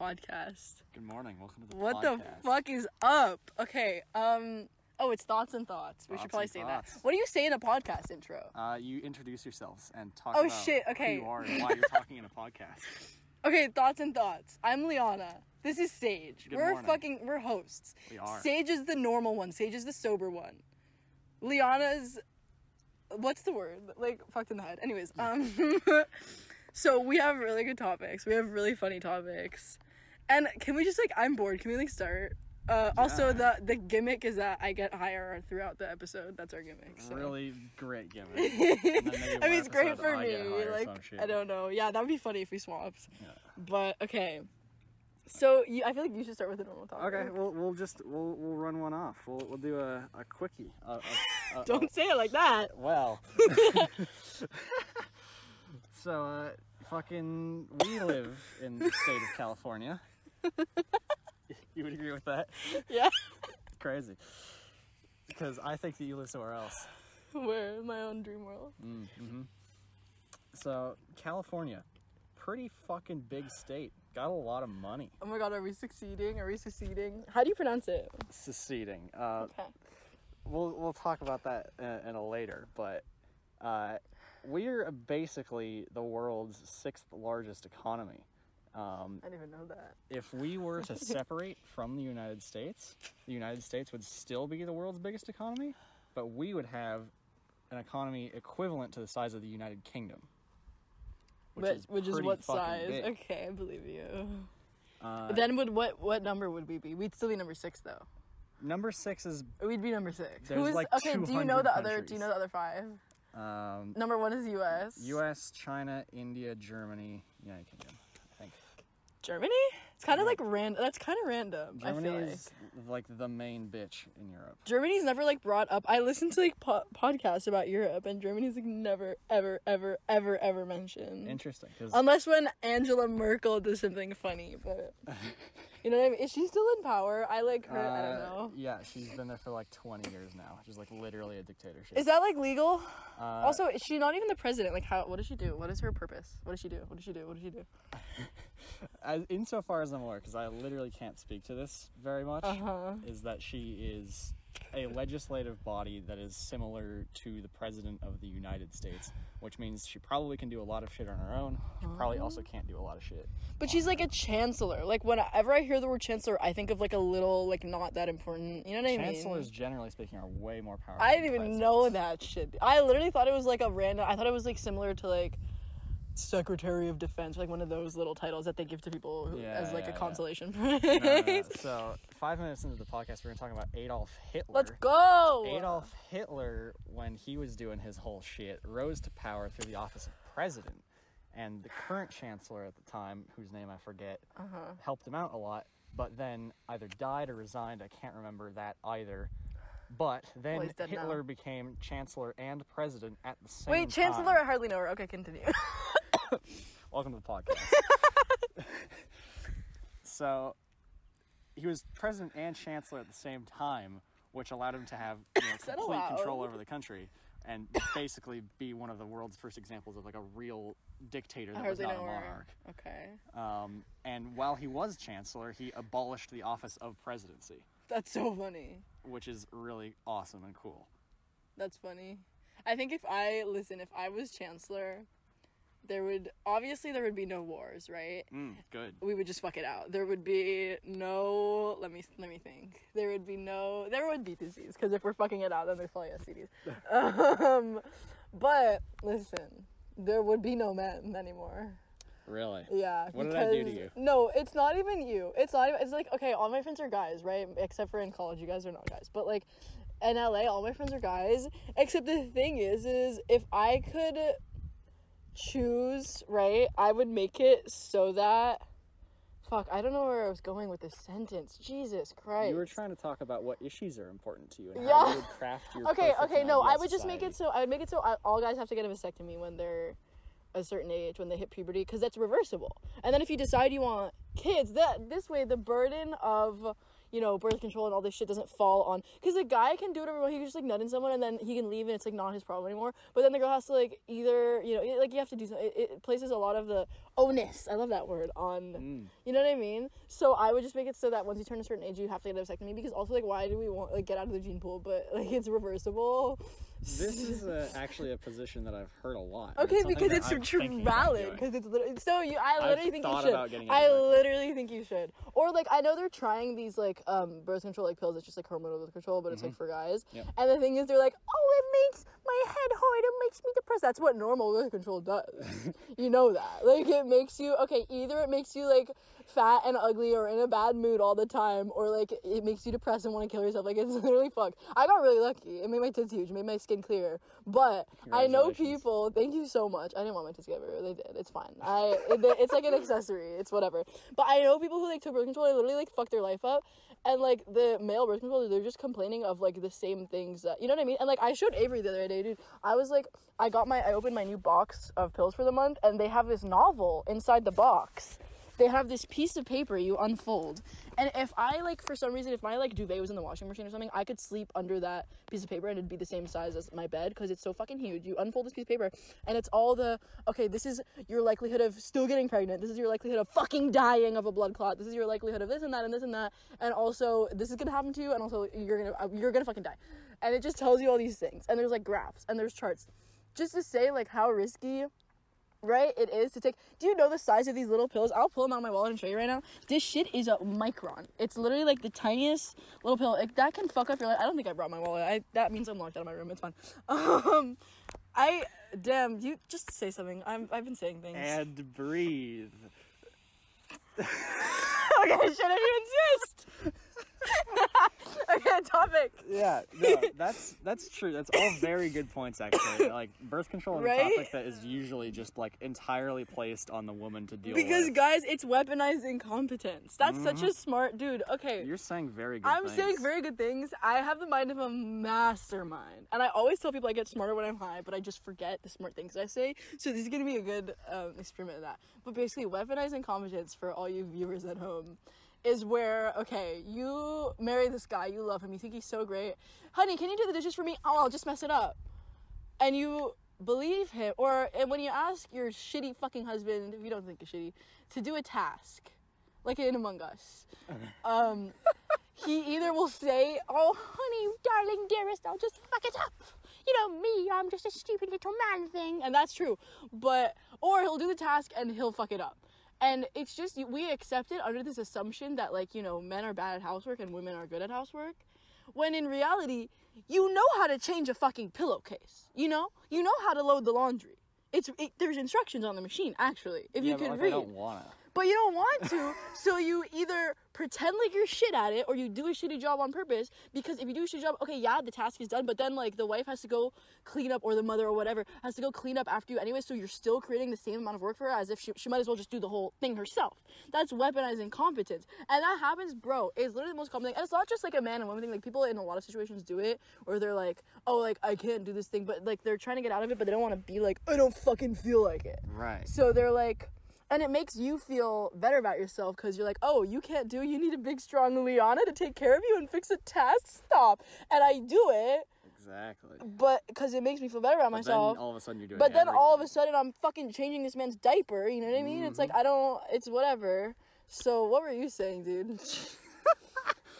This is the podcast. Good morning. Welcome to the podcast. What podcast. the fuck is up? Okay. Um. Oh, it's thoughts and thoughts. We Thoughts should probably say thoughts. that. What do you say in a podcast intro? Uh, you introduce yourselves and talk Oh, about shit, okay. who you are and why you're talking in a podcast. Okay, thoughts and thoughts. I'm Liana. This is Sage. Good we're morning. fucking we're hosts. We are. Sage is the normal one. Sage is the sober one. Liana's what's the word? Like fucked in the head. Anyways, um so we have really good topics. We have really funny topics. And can we just like I'm bored. Can we like start? Uh, also the the gimmick is that I get higher throughout the episode. That's our gimmick. So. Really great gimmick. And then maybe I mean, it's great for me. Like. I don't know. Yeah, that would be funny if we swapped. Yeah. But okay. So you, I feel like you should start with a normal topic. Okay, we'll we'll just we'll we'll run one off. We'll we'll do a a quickie. A, a, a, Don't say it like that. Well. so, uh, fucking, we live in the state of California. you would agree with that? Yeah. Crazy. Because I think that you live somewhere else. Where in my own dream world. Mm-hmm. So, California, pretty fucking big state. Got a lot of money. Oh my god, are we succeeding? Are we succeeding? How do you pronounce it? Seceding. Uh, Okay. we'll we'll talk about that in, in a later, but uh, we're basically the world's sixth largest economy. Um, I didn't even know that. if we were to separate from the United States, the United States would still be the world's biggest economy, but we would have an economy equivalent to the size of the United Kingdom. but which is what size? big. Okay, I believe you. Uh, then would what what number would we be? We'd still be number six though. number six is We'd be number six. Who is like okay? Do you know 200 the other? Do you know the other five? um, Number one is U.S. U.S., China, India, Germany, United Kingdom. Germany? It's kind of like random. That's kind of random. Germany is like the main bitch in Europe. Germany's never like brought up. I listen to like po- podcasts about Europe, and Germany's like never, ever, ever, ever, ever mentioned. Interesting, Unless when Angela Merkel does something funny, but you know what I mean. Is she still in power? I like her. I don't know. Uh, Yeah, she's been there for like 20 years now, She's like literally a dictatorship. Is that like legal? uh, also, is she not even the president? Like, how? What does she do? What is her purpose? What does she do? What does she do? What does she do? as, insofar as I'm aware, because I literally can't speak to this very much, Uh huh. is that she is a legislative body that is similar to the president of the United States, which means she probably can do a lot of shit on her own. She probably also can't do a lot of shit. But she's like a chancellor. Like whenever I hear the word chancellor, I think of like a little like not that important. You know what I mean? Chancellors, generally speaking, are way more powerful. I didn't even presidents. know that shit. I literally thought it was like a random. I thought it was like similar to like Secretary of Defense, like one of those little titles that they give to people who, Yeah, as like yeah, a consolation No, no, prize. no, no. So, five minutes into the podcast, we're going to talk about Adolf Hitler. Let's go. Adolf Hitler, when he was doing his whole shit, rose to power through the office of president. And the current chancellor at the time, whose name I forget, Uh-huh. helped him out a lot, but then either died or resigned. I can't remember that either. But then he's dead now. Hitler became chancellor and president at the same Wait, time. Wait, chancellor? I hardly know her. Okay, continue. Welcome to the podcast. so, he was president and chancellor at the same time, which allowed him to have you know, complete control over the country and basically be one of the world's first examples of like a real dictator that was not a monarch. Okay, Um, and while he was chancellor, he abolished the office of presidency, that's so funny. which is really awesome and cool. That's funny. I think if I listen, if I was chancellor, there would obviously there would be no wars, right? Mm, good. we would just fuck it out. There would be no. Let me let me think. There would be no. There would be disease because if we're fucking it out, then there's probably STDs. um, but listen, there would be no men anymore. Really? Yeah. What did I do to you? No, it's not even you. It's not even. It's like okay, all my friends are guys, right? Except for in college, you guys are not guys. But like in LA, all my friends are guys. Except the thing is, is if I could choose, right, I would make it so that. Fuck, I don't know where I was going with this sentence. Jesus Christ. You were trying to talk about what issues are important to you and Yeah. how you would craft your okay okay no i would just make it so i would make it so I, all guys have to get a vasectomy when they're a certain age when they hit puberty because that's reversible and then if you decide you want kids that this way the burden of you know birth control and all this shit doesn't fall on because the guy can do whatever he can just like nut in someone and then he can leave and it's like not his problem anymore. But then the girl has to like either you know it- like you have to do something. It, it places a lot of the onus. I love that word on. Mm. You know what I mean? So I would just make it so that once you turn a certain age, you have to get a vasectomy because also like why do we want like get out of the gene pool? But like it's reversible. This is uh actually a position that I've heard a lot. Okay, because it's I'm tr- thinking about valid. Because it's literally so you. I I've literally think you should. about I literally think you should. Or like I know they're trying these like um birth control like pills. It's just like hormonal birth control, but it's like for guys. Mm-hmm. Yep. And the thing is, they're like, oh, it makes my head hard. It makes me depressed. That's what normal birth control does. you know that. Like it makes you okay. Either it makes you like fat and ugly or in a bad mood all the time, or like it makes you depressed and want to kill yourself. Like it's literally fucked. I got really lucky. It made my tits huge. Made my skin clear. But I know people. Thank you so much. I didn't want my tits to get bigger. They did. It's fine. I. It, it's like an accessory. It's whatever. But I know people who like took birth control. They literally like fucked their life up. And like the male birth control, they're just complaining of like the same things that you know what I mean. And like I showed Avery the other day, dude. I was like, I got my, I opened my new box of pills for the month, and they have this novel inside the box. They have this piece of paper you unfold, and if I like for some reason, if my like duvet was in the washing machine or something, I could sleep under that piece of paper and it'd be the same size as my bed because it's so fucking huge. You unfold this piece of paper, and it's all the okay. This is your likelihood of still getting pregnant. This is your likelihood of fucking dying of a blood clot. This is your likelihood of this and that and this and that, and also this is gonna happen to you, and also you're gonna uh, you're gonna fucking die, and it just tells you all these things, and there's like graphs and there's charts, just to say like how risky right it is to take do you know the size of these little pills? I'll pull them out of my wallet and show you right now. This shit is a micron. It's literally like the tiniest little pill. Like, that can fuck up your life i don't think i brought my wallet. I that means i'm locked out of my room. It's fine. Um i damn you just say something. I'm i've been saying things. And breathe. okay should i insist okay topic Yeah, no, that's that's true. That's all very good points, actually. Like birth control is Right? a topic that is usually just like entirely placed on the woman to deal because with. Because guys it's weaponized incompetence that's such a smart dude okay You're saying very good. I'm things. saying very good things. I have the mind of a mastermind. And I always tell people I get smarter when I'm high, but I just forget the smart things I say. So this is going to be a good um, experiment of that. But basically, weaponizing competence for all you viewers at home is where, okay, you marry this guy, you love him, you think he's so great. Honey, can you do the dishes for me? Oh, I'll just mess it up. And you believe him, or and when you ask your shitty fucking husband, if you don't think he's shitty, to do a task, like in Among Us, um, he either will say, "Oh, honey, darling, dearest, I'll just fuck it up." You know me, I'm just a stupid little man thing, and that's true. But or he'll do the task and he'll fuck it up. And it's just we accept it under this assumption that like, you know, men are bad at housework and women are good at housework. When in reality, you know how to change a fucking pillowcase. You know? You know how to load the laundry. It's it, there's instructions on the machine actually. If Yeah, you can like, read I don't wanna. But you don't want to. So you either pretend like you're shit at it or you do a shitty job on purpose because if you do a shitty job okay yeah the task is done but then like the wife has to go clean up or the mother or whatever has to go clean up after you anyway so you're still creating the same amount of work for her as if she, she might as well just do the whole thing herself. That's weaponizing competence. And that happens bro. It's literally the most common thing. And it's not just like a man and woman thing. Like people in a lot of situations do it or they're like oh like i can't do this thing but like they're trying to get out of it but they don't want to be like i don't fucking feel like it. Right. so they're like, and it makes you feel better about yourself because you're like, oh, you can't do. it. You need a big, strong Liana to take care of you and fix a task. Stop. And I do it, Exactly. but because it makes me feel better about But myself. then all of a sudden you're doing. but then all of a sudden I'm fucking changing this man's diaper. You know what I mean? It's Mm-hmm. like I don't. It's whatever. So what were you saying, dude?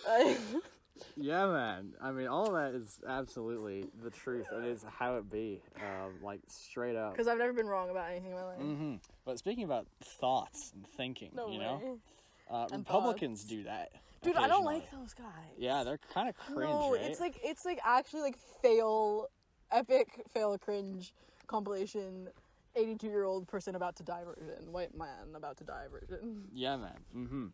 Yeah, man. I mean, all that is absolutely the truth. and It is how it be. Um, like straight up. Because I've never been wrong about anything in my life. hmm But speaking about thoughts and thinking, No you way. know, uh, Republicans thoughts. do that. Dude, I don't like those guys. Yeah, they're kind of cringe, no, right? it's like it's like actually like fail, epic fail cringe compilation. 82 year old person about to die version, white man about to die version. Yeah, man. hmm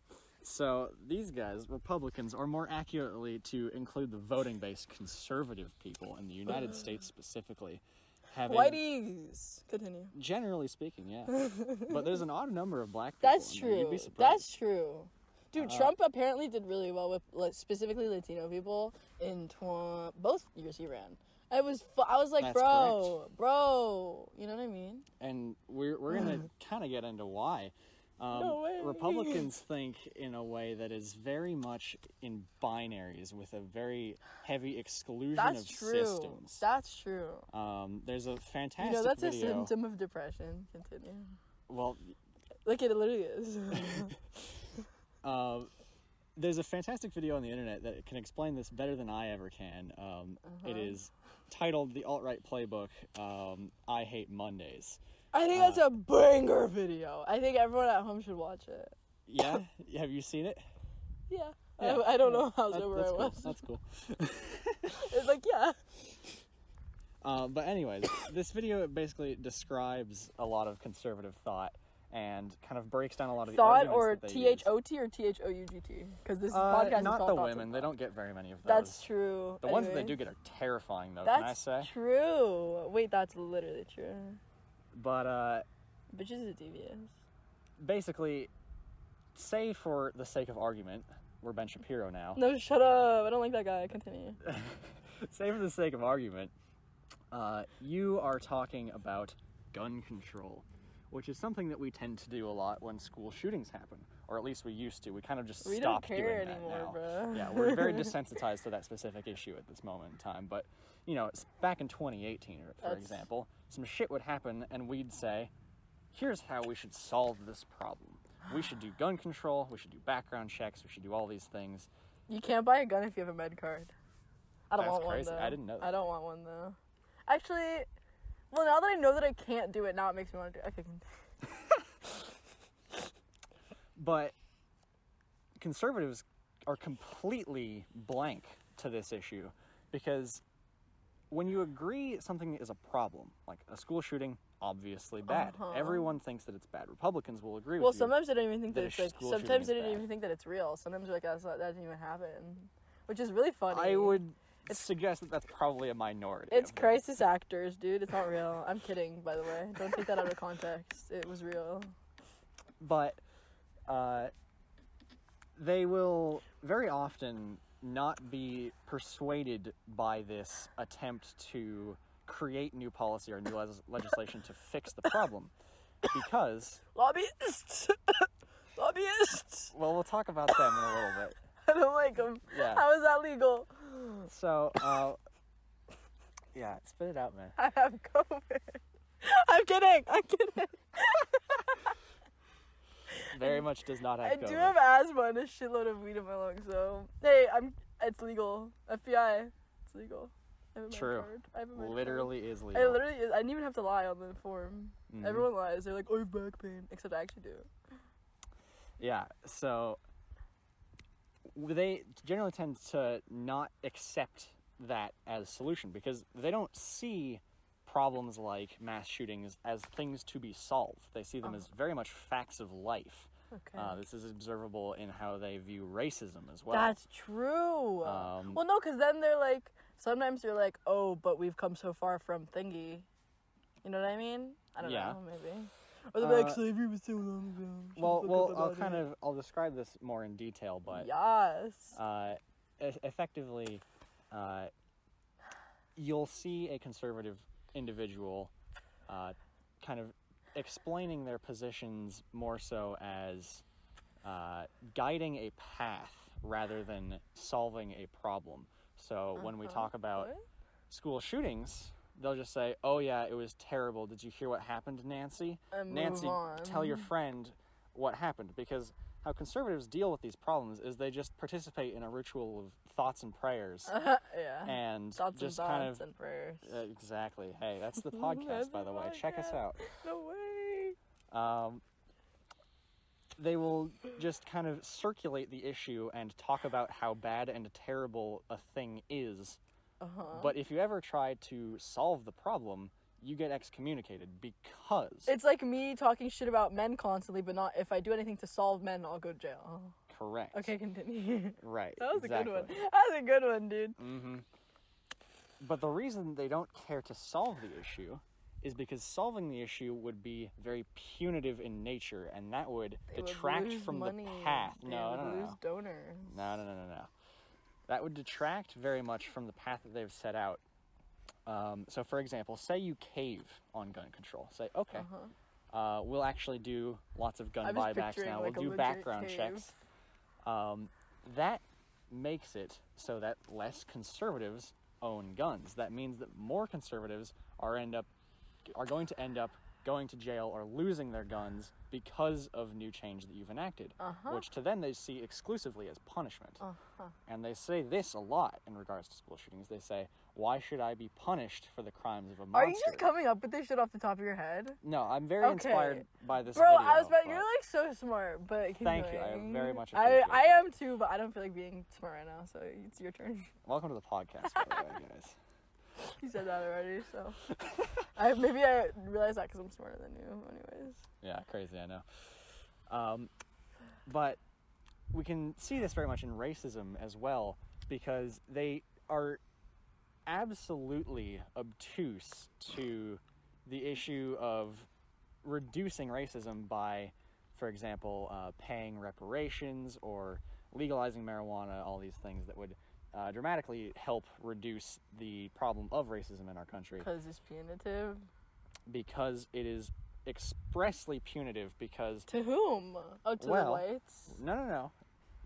So these guys, Republicans, or more accurately to include the voting base conservative people in the United uh. States specifically, have Whiteies! Continue. generally speaking, yeah. but there's an odd number of black people. That's there. You'd true. be surprised. That's true. Dude, uh, Trump apparently did really well with like, specifically Latino people in tw- both years he ran. I was, fu- I was like, bro, bro, you know what I mean? and we're we're gonna kind of get into why. Um, No way. Republicans think in a way that is very much in binaries with a very heavy exclusion That's of true. systems. That's true. Um, there's a fantastic You know, that's a symptom of depression. Continue. Well, Like it literally is. uh, there's a fantastic video on the internet that can explain this better than I ever can. Um, Uh-huh. is titled "The Alt Right Playbook." Um, I hate Mondays. I think that's a banger video. I think everyone at home should watch it. Yeah, have you seen it? Yeah. Yeah, I, I don't know how That- sober that's I cool. That's cool. It's like, yeah. Uh, but anyways, this video basically describes a lot of conservative thought and kind of breaks down a lot of the Thought arguments or T. H O T or T H O U G T? Because this Uh, podcast is not called the women. They don't get very many of those. That's true. The ones that they do get are terrifying, though. That's can I say? true. Wait, that's literally true. But uh, Bitches are devious. basically, say for the sake of argument, we're Ben Shapiro now. No, shut up. I don't like that guy. Continue. say for the sake of argument, uh, you are talking about gun control, which is something that we tend to do a lot when school shootings happen, or at least we used to. We kind of just We don't stopped care doing anymore, that now. bro. Yeah, we're very desensitized to that specific issue at this moment in time. But you know, it's back in 2018, er, for That's- example, some shit would happen, and we'd say, "Here's how we should solve this problem. We should do gun control. We should do background checks. We should do all these things." You can't buy a gun if you have a med card. I don't That's want crazy. one though. I didn't know that. I don't want one though. Actually, well, now that I know that I can't do it, now it makes me want to do. it. Okay. But conservatives are completely blank to this issue because when you agree something is a problem, like a school shooting, obviously bad. Uh-huh. Everyone thinks that it's bad. Republicans will agree Well, sometimes they don't even think that that it's like. Sometimes they don't even think that it's real. Sometimes they're like, not, that didn't even happen, which is really funny. I would suggest that that's probably a minority. It's crisis actors, dude. It's not real. I'm kidding, by the way. Don't take that out of context. It was real. but uh, they will very often not be persuaded by this attempt to create new policy or new les- legislation to fix the problem because Lobbyists. Lobbyists. well we'll talk about them in a little bit I don't like them. Yeah. How is that legal? so uh, yeah spit it out man I have COVID. I'm kidding. I'm kidding. Very much does not have I do have asthma and a shitload of weed in my lungs, so hey, I'm. It's legal. FBI. It's legal. I have a med True. card. I have a card. literally is legal. I literally. I didn't even have to lie on the form. Mhm. Everyone lies. They're like, "I have back pain," except I actually do. Yeah, so they generally tend to not accept that as solution because they don't see problems like mass shootings as things to be solved. They see them Oh. as very much facts of life. Okay. Uh, this is observable in how they view racism as well. That's true. Um, well, no, because then they're like, sometimes they're like, oh, but we've come so far from thingy. You know what I mean? I don't Yeah. know, maybe. Or they'll be like, Uh, slavery was so long ago. well, well, I'll kind it." of I'll describe this more in detail, but Yes. uh, e- effectively, uh, you'll see a conservative individual uh, kind of explaining their positions more so as uh, guiding a path rather than solving a problem. So when we Uh-huh. talk about What? school shootings, they'll just say, "Oh yeah, it was terrible. Did you hear what happened, Nancy? And Nancy, tell your friend what happened." Because how conservatives deal with these problems is they just participate in a ritual of thoughts and prayers, yeah. and Thoughts just and kind of and prayers. uh, exactly. Hey, that's the That's podcast, by the the way. Check us out. no way. Um, they will just kind of circulate the issue and talk about how bad and terrible a thing is. Uh-huh. But if you ever try to solve the problem, you get excommunicated because It's like me talking shit about men constantly, but not if I do anything to solve men, I'll go to jail. correct. Okay, continue. Right. that was a good one. That was a good one, dude. Mm-hmm. But the reason they don't care to solve the issue is because solving the issue would be very punitive in nature, and that would They detract lose from money. the path. They No, would no, no, lose no. donors. No, no, no, no, no. That would detract very much from the path that they've set out. Um, so, for example, say you cave on gun control. Say, okay, Uh-huh. Uh, we'll actually do lots of gun buybacks now. like, we'll do background cave. checks. Um, that makes it so that less conservatives own guns. That means that more conservatives are end up are going to end up going to jail or losing their guns because of new change that you've enacted, Uh-huh. which to them they see exclusively as punishment. Uh-huh. And they say this a lot in regards to school shootings. They say, "Why should I be punished for the crimes of a monster?" Are you just coming up with this shit off the top of your head? No, I'm very Okay. inspired by this Bro, video. I was about you're like so smart, but Thank you, I very much I I am too, but I don't feel like being smart right now, so it's your turn. Welcome to the podcast, by the way, guys. You said that already, so I maybe I realized that because I'm smarter than you, anyways. Yeah, crazy, I know. Um, but we can see this very much in racism as well because they are absolutely obtuse to the issue of reducing racism by, for example, uh, paying reparations or legalizing marijuana, all these things that would uh, dramatically help reduce the problem of racism in our country Because it's punitive. because it is expressly punitive because To whom? Oh, to Well, the whites. no no no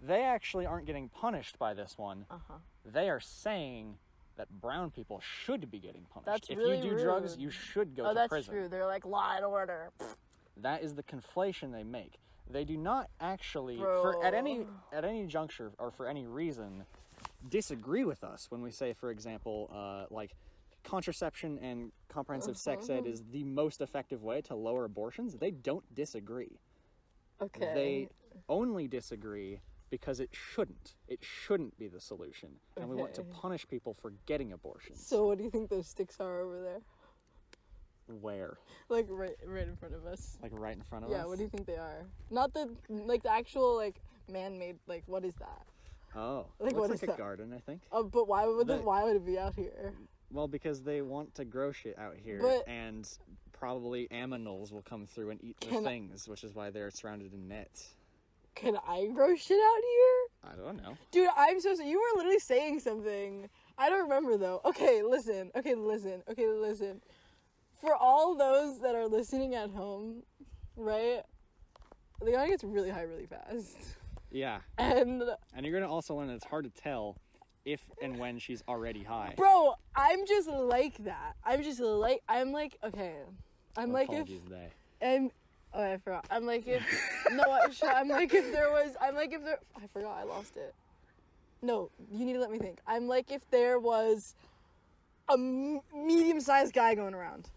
they actually aren't getting punished by this one Uh huh. they are saying that brown people should be getting punished That's if really you do drugs you should go Oh, to that's prison true. They're like law and order. that is the conflation they make they do not actually for at any at any juncture or for any reason disagree with us when we say for example uh, like contraception and comprehensive sex ed is the most effective way to lower abortions they don't disagree Okay. they only disagree because it shouldn't it shouldn't be the solution and we want to Okay. punish people for getting abortions So what do you think those sticks are over there? where Like right, right in front of us. like right in front of us? Yeah. What do you think they are? Not the like the actual like man-made. Like what is that? Oh Like, looks what like is a that? garden i think Oh, but why would The- why would it be out here? Well, because they want to grow shit out here, But- and probably aminals will come through and eat the Can I- things, which is why they're surrounded in nets. Can I grow shit out here? I don't know. Dude, I'm so. You were literally saying something. I don't remember though. Okay, listen. Okay, listen. Okay, listen. For all those that are listening at home, right? The audio gets really high really fast. Yeah, And and you're gonna also learn that it's hard to tell if and when she's already high. bro, I'm just like that. I'm just like I'm like okay. I'm like if they. I'm oh I forgot. I'm like if no I'm like if there was I'm like if there I forgot I lost it. No, you need to let me think. I'm like if there was a m- medium-sized guy going around.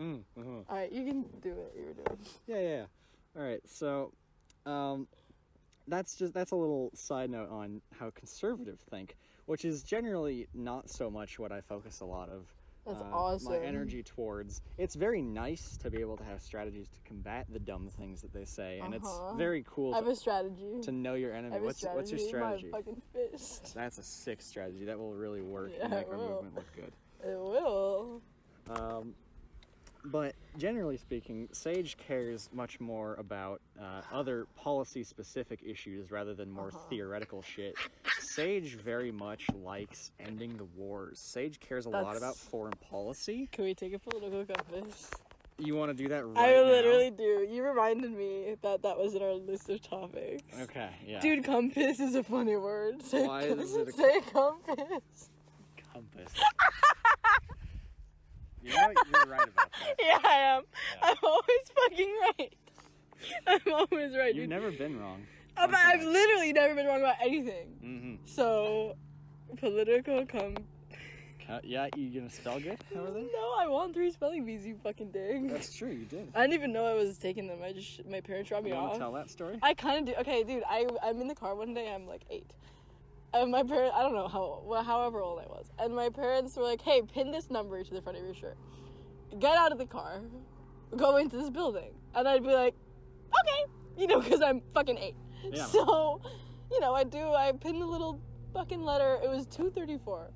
Mm, mhm. All right, you can do it. You were doing. Yeah, yeah. yeah. All right, so um, that's just that's a little side note on how conservatives think, which is generally not so much what I focus a lot of. That's uh, awesome. My energy towards. It's very nice to be able to have strategies to combat the dumb things that they say, and Uh-huh. it's very cool I have to, a strategy. to know your enemy. What's what's your strategy. My fucking fist. That's a sick strategy. That will really work and make our movement look good. It will. Um, but generally speaking, Sage cares much more about uh, other policy specific issues rather than more Uh-huh. theoretical shit. Sage very much likes ending the wars. Sage cares a lot about foreign policy. Can we take a political compass? You want to do that right I now? literally do. You reminded me that that was in our list of topics. Okay, yeah. Dude, compass is a funny word. Say, Why is it a- say compass. Compass. you know? You're right about that. Yeah, I am. Yeah. I'm always fucking right. I'm always right, You've dude. never been wrong. I've, I've literally never been wrong about anything. Mm-hmm. So, political com. Yeah, you gonna spell good? No, I won three spelling bees, you fucking dig. That's true. You did. I didn't even know I was taking them. I just my parents dropped me off. tell that story? I kind of do. Okay, dude, I I'm in the car one day. I'm like eight, and my parents I don't know how well, however old I was, and my parents were like, "Hey, pin this number to the front of your shirt. Get out of the car, go into this building," and I'd be like, "Okay," you know, because I'm fucking eight. Yeah. So, you know, I do. I pinned a little fucking letter. It was two thirty four,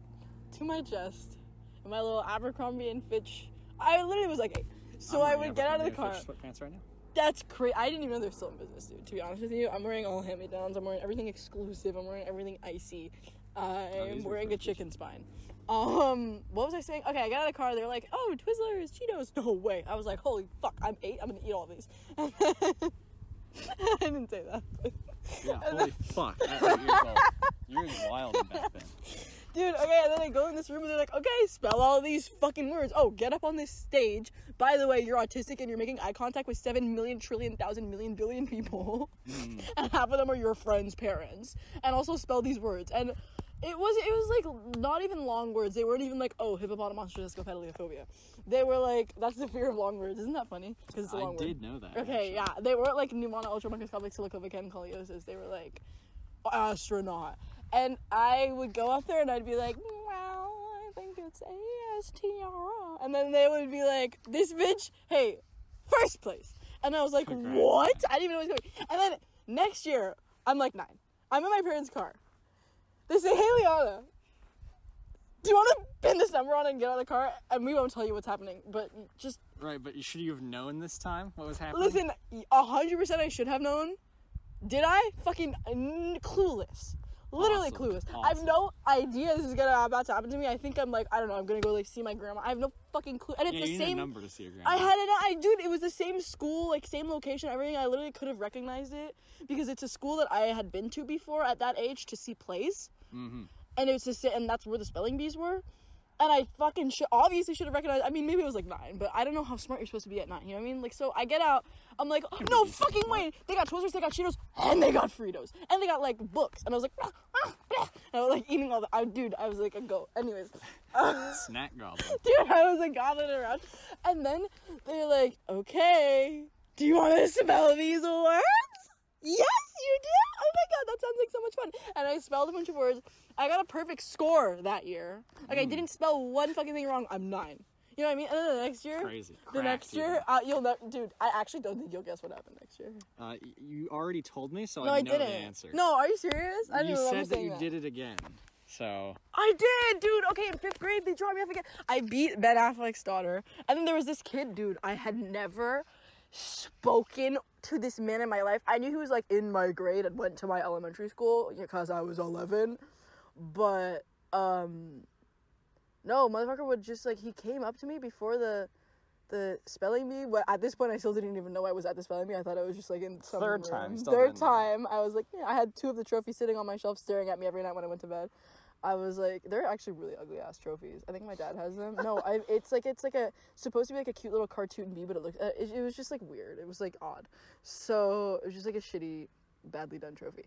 to my chest, and my little Abercrombie and Fitch. I literally was like eight. So I'm I would get out of the car. Fitch Sweatpants right now. That's crazy. I didn't even know they're still in business, dude. To be honest with you, I'm wearing all hand-me-downs. I'm wearing everything exclusive. I'm wearing everything icy. I'm wearing a chicken spine. Um, what was I saying? Okay, I got out of the car. They were like, "Oh, Twizzlers, Cheetos." No way. I was like, "Holy fuck! I'm eight. I'm gonna eat all these." I didn't say that. but- Yeah, holy fuck. At eight years old. You're wild back then. Dude, okay, and then I go in this room and they're like, okay, spell all these fucking words. Oh, get up on this stage. By the way, you're autistic and you're making eye contact with 7 million, trillion, thousand, million, billion people. Hmm. and half of them are your friends' parents. And also spell these words. And it was it was like not even long words. They weren't even like, oh, hippopotamonstrous pedaliophobia. They were like, that's the fear of long words. Isn't that funny? Because it's a I long word. did know that. Okay, actually. yeah. They weren't like pneumona ultramicroscopic silicovicancoliosis. They were like astronaut. And I would go up there and I'd be like, well, I think it's ASTR. And then they would be like, this bitch, hey, first place. And I was like, Congrats. what? I didn't even know what was going And then next year, I'm like nine. I'm in my parents' car. They say, hey, Liana, do you want to pin this number on and get out of the car? And we won't tell you what's happening, but just Right, but should you have known this time what was happening? Listen, a hundred percent I should have known. Did I? Fucking n- clueless. Literally Awesome, clueless. I have no idea this is gonna about to happen to me. I think I'm like I don't know. I'm gonna go like see my grandma. I have no fucking clue. And it's yeah, the you need a same. number to see your grandma. I had it. I dude. It was the same school, like same location, everything. I literally could have recognized it because it's a school that I had been to before at that age to see plays, Mm-hmm. and it's just and that's where the spelling bees were. And I fucking should obviously should have recognized. I mean, maybe it was like nine, but I don't know how smart you're supposed to be at nine. You know what I mean? Like, so I get out. I'm like, oh, no fucking way. They got Twizzlers, they got Cheetos, and they got Fritos, and they got like books. And I was like, "Ah, ah, ah," and I was like eating all the. I, dude, I was like a goat. Anyways, Snack goblin. dude, I was like gobbling it around, and then they're like, okay, do you want to spell these words? Yes, you do. Oh my god, that sounds like so much fun. And I spelled a bunch of words. I got a perfect score that year. Like I didn't spell one fucking thing wrong. I'm nine. You know what I mean? And then the next year, Crazy. the next year, uh, you'll know, dude. I actually don't think you'll guess what happened next year. Uh, you already told me, so No, I I know didn't. the answer. No, are you serious? I didn't you said that you did it again. So I did, dude. Okay, in fifth grade, they dropped me off again. I beat Ben Affleck's daughter, and then there was this kid, dude. I had never spoken to this man in my life. I knew he was like in my grade and went to my elementary school because I was 11, but um, no, motherfucker would just like he came up to me before the. The spelling bee. But at this point, I still didn't even know I was at the spelling bee. I thought I was just like in some Third room. time, Third know. time, I was like, yeah. I had two of the trophies sitting on my shelf, staring at me every night when I went to bed. I was like, they're actually really ugly ass trophies. I think my dad has them. No, I. It's like it's like a supposed to be like a cute little cartoon bee, but it looked. Uh, it, it was just like weird. It was like odd. So it was just like a shitty, badly done trophy.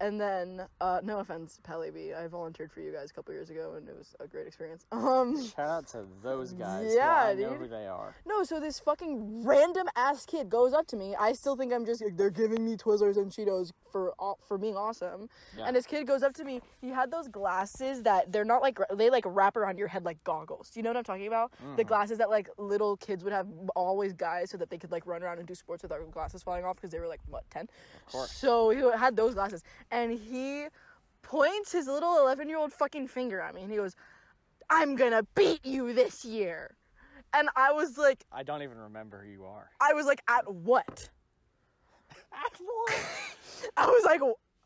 And then, uh, no offense, Pele B. I volunteered for you guys a couple years ago, and it was a great experience. Um, shout out to those guys. Yeah, I know dude. who they are. no, so this fucking random ass kid goes up to me. I still think I'm just like, they're giving me Twizzlers and Cheetos for aw- for being awesome. Yeah. And this kid goes up to me. He had those glasses that they're not like they like wrap around your head like goggles. Do you know what I'm talking about? The glasses that like little kids would have always guys so that they could like run around and do sports without their glasses falling off because they were like what 10. Of course. So he had those glasses and he points his little 11 year old fucking finger at me and he goes, "I'm gonna beat you this year." And I was like, I don't even remember who you are. I was like, at what? At what? I was like,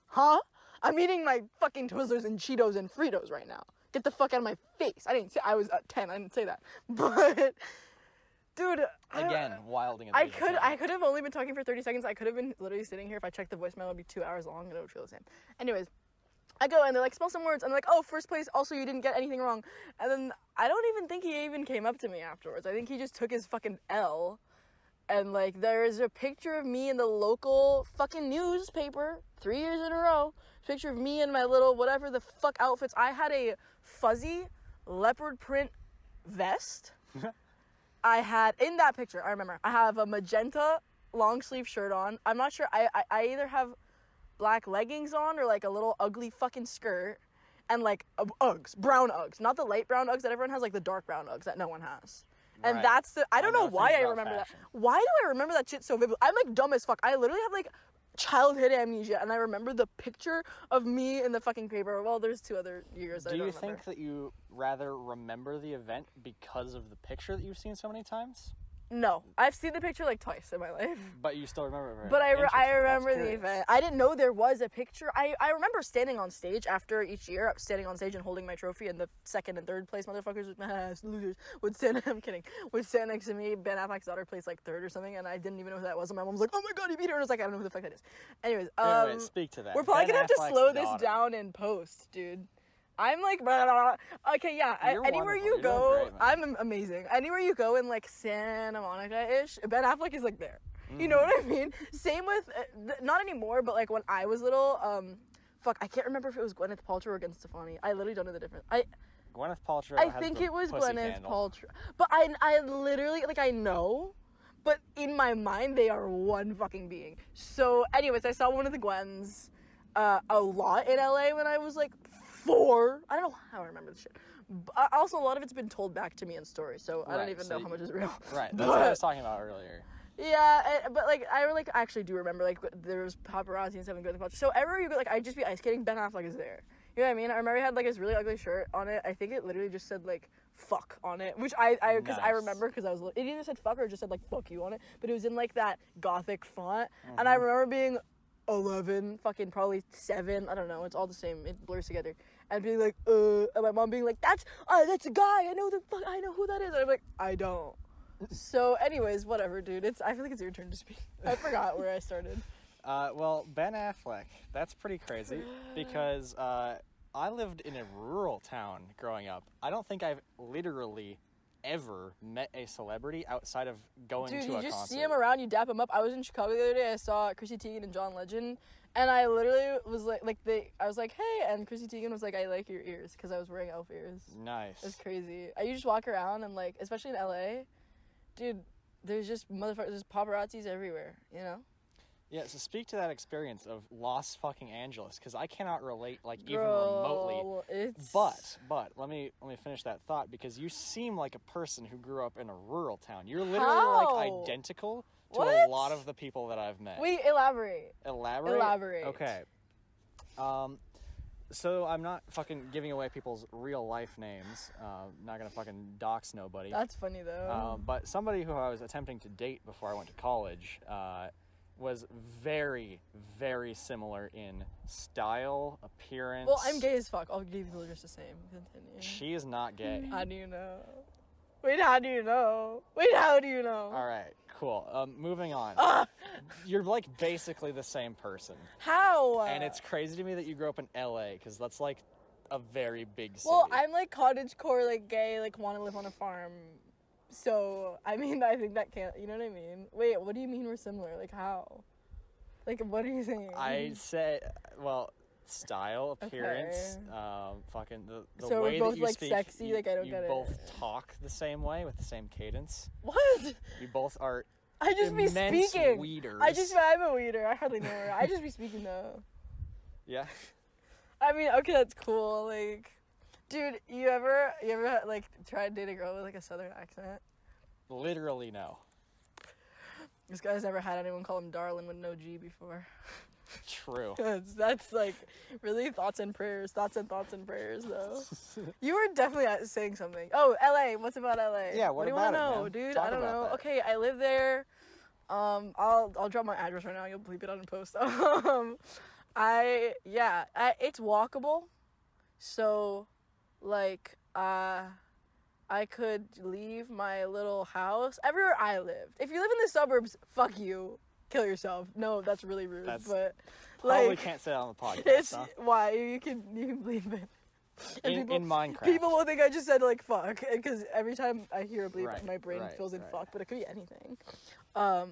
huh? I'm eating my fucking Twizzlers and Cheetos and Fritos right now. Get the fuck out of my face. I didn't say I was at 10. I didn't say that. But, dude. I- Again, wilding. at I the age could 10. I could have only been talking for 30 seconds. I could have been literally sitting here if I checked the voicemail it would be 2 hours long and it would feel the same. Anyways, I go and they're like spell some words and they're like, "Oh, first place also you didn't get anything wrong." And then I don't even think he even came up to me afterwards. I think he just took his fucking L. And like there's a picture of me in the local fucking newspaper 3 years in a row. Picture of me in my little whatever the fuck outfits. I had a fuzzy leopard print vest. I had in that picture. I remember. I have a magenta long sleeve shirt on. I'm not sure. I, I I either have black leggings on or like a little ugly fucking skirt and like Uggs, brown Uggs, not the light brown Uggs that everyone has, like the dark brown Uggs that no one has. And Right. that's the. I don't know know why I remember fashion. that. Why do I remember that shit so vividly? I'm like dumb as fuck. I literally have like childhood amnesia, and I remember the picture of me in the fucking paper. Well, there's two other years. Do you remember. think that you rather remember the event because of the picture that you've seen so many times? No, I've seen the picture like twice in my life. But you still remember it. very But I, re- I remember the event. I didn't know there was a picture. I, I remember standing on stage after each year, up standing on stage and holding my trophy, and the second and third place motherfuckers, losers, would stand. I'm kidding. Would stand next to me. Ben Affleck's daughter placed like third or something, and I didn't even know who that was. And my mom was like, "Oh my god, he beat her!" And I was like, "I don't know who the fuck that is." Anyways, Wait, um, wait, speak to that. we're probably Ben gonna have to Affleck's slow this down in post, dude. I'm like, blah, blah, blah. okay, yeah. I- anywhere wonderful. you You're go, great. I'm amazing. Anywhere you go in like Santa Monica ish, Ben Affleck is like there. You know what I mean? Same with, uh, th- not anymore, but like when I was little, um, fuck, I can't remember if it was Gwyneth Paltrow or Gwen Stefani. I literally don't know the difference. I Gwyneth Paltrow. I think it was Gwyneth candle. Paltrow, but I I literally like I know, but in my mind they are one fucking being. So, anyways, I saw one of the Gwens uh, a lot in LA when I was like four. I don't know how I remember this shit. B- uh, also, a lot of it's been told back to me in stories, so I don't Right, even so know you- how much is real. Right. That's what I was talking about earlier. Yeah, I, but like I like actually do remember like there was paparazzi and stuff and the Paltrow. So everywhere you go, like I'd just be ice skating. Ben Affleck is there. You know what I mean? I remember he had like his really ugly shirt on it. I think it literally just said like "fuck" on it, which I I because I Nice. remember because I was it either said "fuck" or it just said like "fuck you" on it, but it was in like that gothic font, and I remember being. 11 fucking probably 7 i don't know it's all the same it blurs together and being like uh and my mom being like that's uh that's a guy i know the fuck i know who that is and i'm like i don't so, anyways, whatever, dude. It's I feel like it's your turn to speak. I forgot where I started. Uh, well, Ben Affleck. That's pretty crazy because uh, I lived in a rural town growing up. I don't think I've literally ever met a celebrity outside of going Dude, to you a just concert. see him around, you dap him up. I was in Chicago the other day. I saw Chrissy Teigen and John Legend, and I literally was like, like they, I was like, hey, and Chrissy Teigen was like, I like your ears because I was wearing elf ears. Nice. It's crazy. I you just walk around and like, especially in LA, dude. There's just motherfuckers, there's paparazzis everywhere. You know. Yeah, so speak to that experience of Los fucking Angeles because I cannot relate like even remotely. It's But but let me let me finish that thought because you seem like a person who grew up in a rural town. You're literally How? like identical to What? a lot of the people that I've met. We elaborate. elaborate. Elaborate. Okay. Um, so I'm not fucking giving away people's real life names. Uh, not gonna fucking dox nobody. That's funny though. Um, but somebody who I was attempting to date before I went to college uh, was very, very similar in style, appearance. well, I'm gay as fuck. All gay people are just the same. Continue. She is not gay. How do you know? Wait, how do you know? Wait, how do you know? All right, cool. Um, moving on. Ah, You're like basically the same person, how? and it's crazy to me that you grew up in LA because that's like a very big city. well, I'm like cottage core, like gay, like want to live on a farm. So I mean, I think that can't. You know what I mean? Wait, what do you mean we're similar? Like how? Like what are you saying? I say, well, style, appearance, um, fucking the, the So way both, that you like, speak. sexy? You, Like, I don't you get it. both talk the same way with the same cadence. what? You both are I just be speaking. weeders. I just I'm a weeder. I hardly know her. I just be speaking though. yeah. I mean, okay, that's cool. Like, dude, you ever you ever like try to date a girl with like a southern accent? Literally no. This guy's never had anyone call him darling with no G before. True. That's, like really thoughts and prayers, thoughts and thoughts and prayers though. you were definitely uh, saying something. Oh, LA. What's about LA? Yeah, what do you wanna know, man? dude? Talk I don't know. that. Okay, I live there. Um, I'll I'll drop my address right now. You'll bleep it out in post. Um, I yeah, I, it's walkable. So, like, uh, I could leave my little house everywhere I lived. If you live in the suburbs, fuck you, kill yourself. No, that's really rude. That's but like we can't say it on the podcast. it's huh? why you can you can bleep it. In, people, in Minecraft. people will think I just said like fuck because every time I hear a bleep, Right, my brain right, fills in right. fuck, but it could be anything. Um,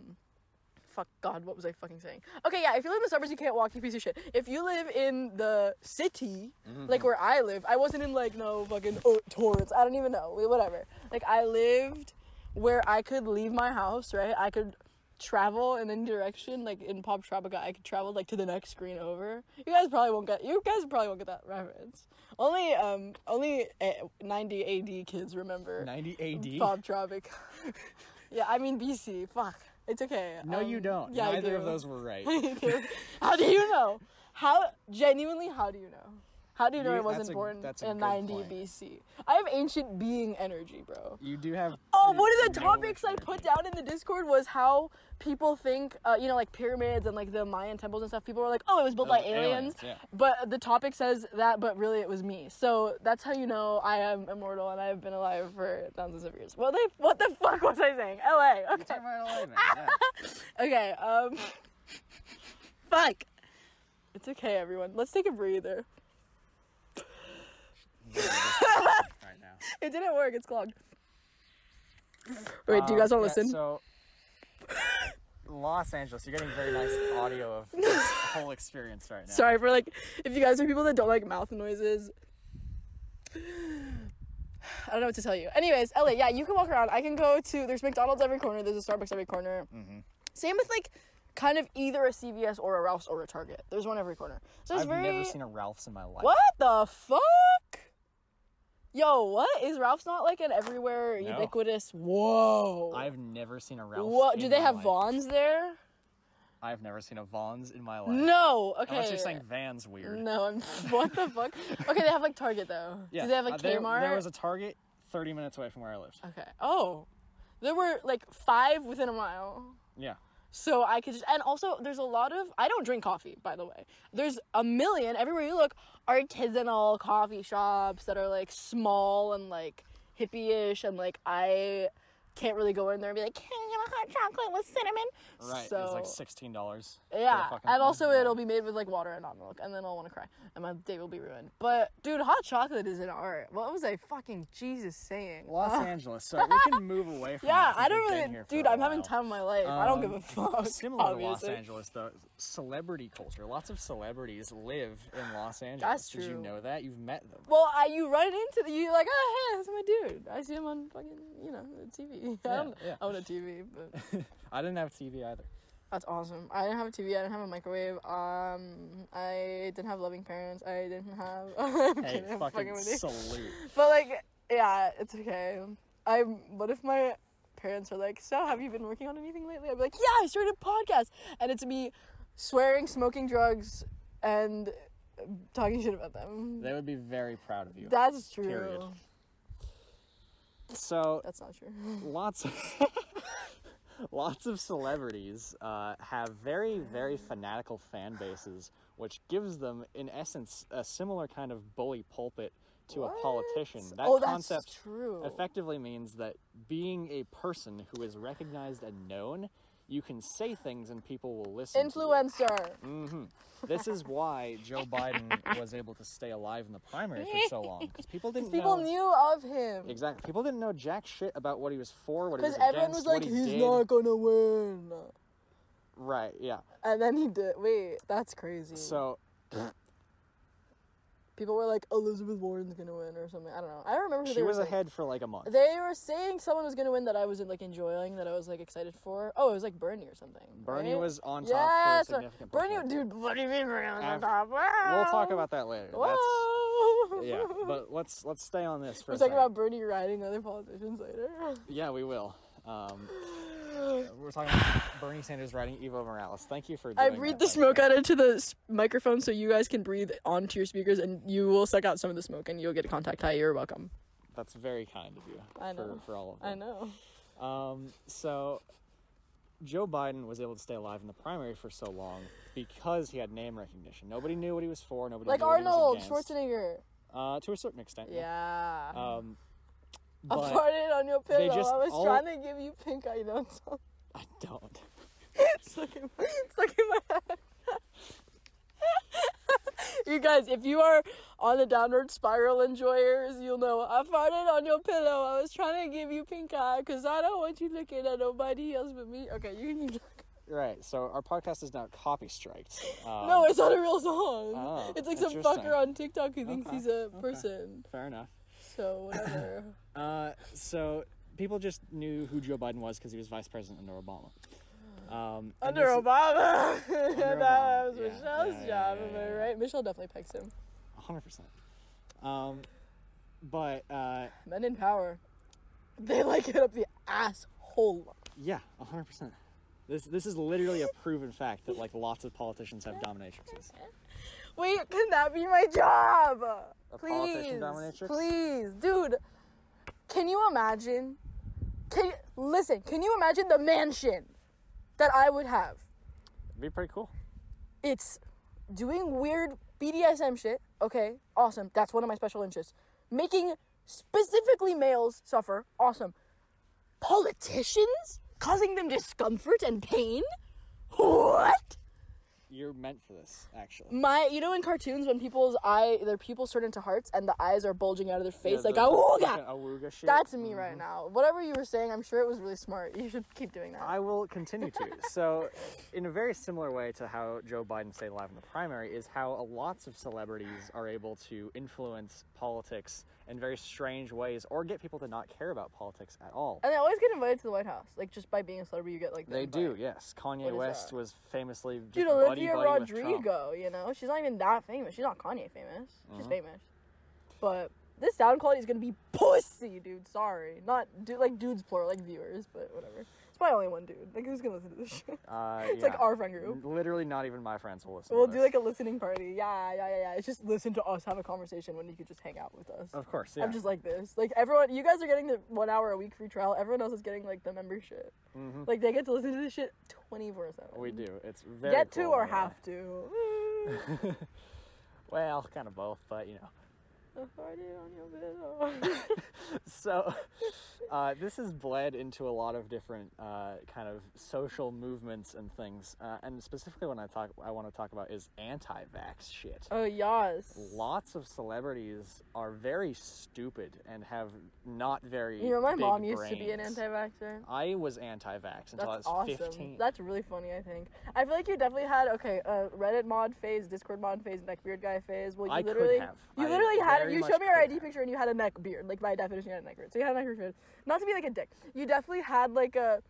fuck God, what was I fucking saying? Okay, yeah, if you live in the suburbs, you can't walk, you piece of shit. If you live in the city, Mhm. like where I live, I wasn't in like no fucking uh, Torrance. I don't even know, whatever. Like I lived where I could leave my house, right? I could travel in any direction, like in Poptropica, I could travel like to the next screen over. You guys probably won't get. You guys probably won't get that reference. Only um only eh, 90 AD kids remember 90 AD. Pop Tropic. yeah, I mean BC. Fuck, it's okay. No, you Um, don't. Yeah, Neither of those were right. how do you know? How genuinely? How do you know? How do you know You- I wasn't born a in 90 point. BC? I have ancient being energy, bro. You do have. Oh, one of the topics I put down in the Discord was how people think, uh, you know, like pyramids and like the Mayan temples and stuff. People were like, "Oh, it was built by aliens,", aliens, yeah. but the topic says that, but really it was me. So that's how you know I am immortal and I have been alive for thousands of years. What the what the fuck was I saying? L.A. Okay. LA. Yeah. Okay. Um. fuck. It's okay, everyone. Let's take a breather. right now. It didn't work. It's clogged. Wait, do you guys Um, want to listen? So, Los Angeles, you're getting very nice audio of this whole experience right now. Sorry for like if you guys are people that don't like mouth noises. I don't know what to tell you. Anyways, LA, yeah, you can walk around. I can go to there's McDonald's every corner, there's a Starbucks every corner. Mm-hmm. Same with like kind of either a CVS or a Ralph's or a Target. There's one every corner. So it's I've very never seen a Ralph's in my life. What the fuck? Yo, what? Is Ralph's not like an everywhere No. ubiquitous? Whoa. I've never seen a Ralph's. What? Do they have life. Vons there? I've never seen a Vons in my life. No. Okay. Unless you're saying Vans weird. No, I'm. What the fuck? Okay, they have like Target though. Yeah. Do they have uh, like there, Kmart? There was a Target 30 minutes away from where I lived. Okay. Oh, there were like five within a mile. Yeah. So I could just, and also there's a lot of, I don't drink coffee, by the way. There's a million, everywhere you look, artisanal coffee shops that are like small and like hippie-ish and like I can't really go in there and be like, can I get a hot chocolate with cinnamon? Right. So, it's like sixteen dollars. yeah, and also it'll be made with like water and not milk, and then I'll want to cry, and my day will be ruined. But dude, hot chocolate is an art. What was I fucking Jesus saying? Los Uh, Angeles. So we can move away from. Yeah, I don't really, dude. I'm having time of my life. I don't give a Um, fuck. Similar to Los. Angeles, though, celebrity culture. Lots of celebrities live in Los Angeles. That's Did you know that? You've met them. Well, I, you run into the, you like, oh hey, that's my dude. I see him on fucking, you know, the TV. I Yeah, don't yeah. own a TV, but I didn't have a TV either. that's awesome. I didn't have a TV. I didn't have a microwave. Um, I didn't have loving parents. I didn't have. I'm Hey, kidding, I'm fucking fucking with you. salute. But like, yeah, it's okay. I'm. What if my parents are like, so have you been working on anything lately? I'd be like, yeah, I started a podcast, and it's me swearing, smoking drugs, and talking shit about them. They would be very proud of you. That's true. Period. So That's not true. lots of lots of celebrities uh, have very very fanatical fan bases which gives them in essence a similar kind of bully pulpit to a politician that oh, that's concept true. effectively means that being a person who is recognized and known you can say things and people will listen Influencer. hmm this is why joe biden was able to stay alive in the primary for so long because people didn't People know knew of him. Exactly. People didn't know jack shit about what he was for, what he was against. Because everyone was like, he he's did. not gonna win. Right. Yeah. And then he did. Wait, that's crazy. So People were like, Elizabeth Warren's gonna win or something. I don't know. I don't remember she was saying. ahead for like a month. They were saying someone was gonna win that I wasn't like enjoying, that I was like excited for. Oh, it was like Bernie or something. Bernie right? was on top Yes, for a significant Bernie, dude. What do you mean Bernie was on top? We'll talk about that later. That's Whoa. yeah. But let's let's stay on this for we're talking about Bernie riding other politicians later. Yeah, we will. Um, we're talking about Bernie Sanders riding Evo Morales. Thank you for. I breathe the smoke out into the microphone so you guys can breathe onto your speakers and you will suck out some of the smoke and you'll get a contact high. You're welcome. That's very kind of you. I know. For, for all of them. I know. Um, so Joe Biden was able to stay alive in the primary for so long because he had name recognition. Nobody knew what he was for. Nobody Like knew what he was Arnold. Schwarzenegger. Uh, to a certain extent. Yeah. Um, I farted on your pillow. just I was all- trying to give you pink eye. You know, so I don't. it's stuck in, it's stuck in my head. you guys, if you are on the downward spiral enjoyers, you'll know I farted on your pillow. I was trying to give you pink eye because I don't want you looking at nobody else but me. Okay, you can keep Right. So our podcast is now copy striked. Um, No, it's not a real song. Oh, it's like some fucker on TikTok who thinks Okay, he's a okay. person. fair enough. So whatever. Uh, so people just knew who Joe Biden was because he was vice president under Obama. Um, Under Obama. Obama, that was yeah, Michelle's yeah, job, yeah, am yeah, I yeah. right? Michelle definitely pegs him. hundred percent. Um, but uh, Men in power. They like it up the asshole. yeah, hundred percent. This this is literally a proven fact that like lots of politicians have dominatrixes. Wait, can that be my job? A please, dominatrix? please, dude. Can you imagine? Can you, listen? Can you imagine the mansion that I would have? It'd be pretty cool. It's doing weird BDSM shit. Okay, awesome. That's one of my special interests. Making specifically males suffer. Awesome. Politicians causing them discomfort and pain. What? You're meant for this, actually. My, you know, in cartoons when people's eye, their pupils turn into hearts and the eyes are bulging out of their face Yeah, like the- awooga. awooga shit. That's me mm-hmm. right now. Whatever you were saying, I'm sure it was really smart. You should keep doing that. I will continue to. so, in a very similar way to how Joe Biden stayed alive in the primary, is how lots of celebrities are able to influence politics in very strange ways or get people to not care about politics at all. and they always get invited to the White House. Like just by being a celebrity, you get like. the They do, yes. Kanye West was famously just Dude, Olivia buddy Trump. Rodrigo, you know, she's not even that famous. She's not Kanye famous. She's Mhm. famous, but this sound quality is gonna be pussy, dude. Sorry, not du- like dudes plural, like viewers, but whatever. It's probably only one dude. Like who's gonna listen to this shit? Uh, It's yeah. like our friend group. Literally, not even my friends will listen. We'll do this. like a listening party. Yeah, yeah, yeah, yeah. It's just listen to us have a conversation when you could just hang out with us. Of course, yeah. I'm just like this. Like everyone, you guys are getting the one hour a week free trial. Everyone else is getting like the membership. Mhm. Like they get to listen to this shit 24 seven. We do. It's very Get to or yeah. have to. well, kind of both, but you know. The party on your pillow. so uh, this has bled into a lot of different uh, kind of social movements and things uh, and specifically when i talk i want to talk about is anti-vax shit oh yes. lots of celebrities are very stupid and have not very You know, my mom used to be an anti-vaxer. i was anti-vax until That's i was awesome. 15 That's really funny. I think. I feel like you definitely had okay, uh, Reddit mod phase, Discord mod phase, neckbeard guy phase. Well, you I literally, have. you I literally had. Very You much showed me your ID picture and you had a neck beard. Like by definition, you had a neck beard. So you had a neck beard. Not to be like a dick. You definitely had like a.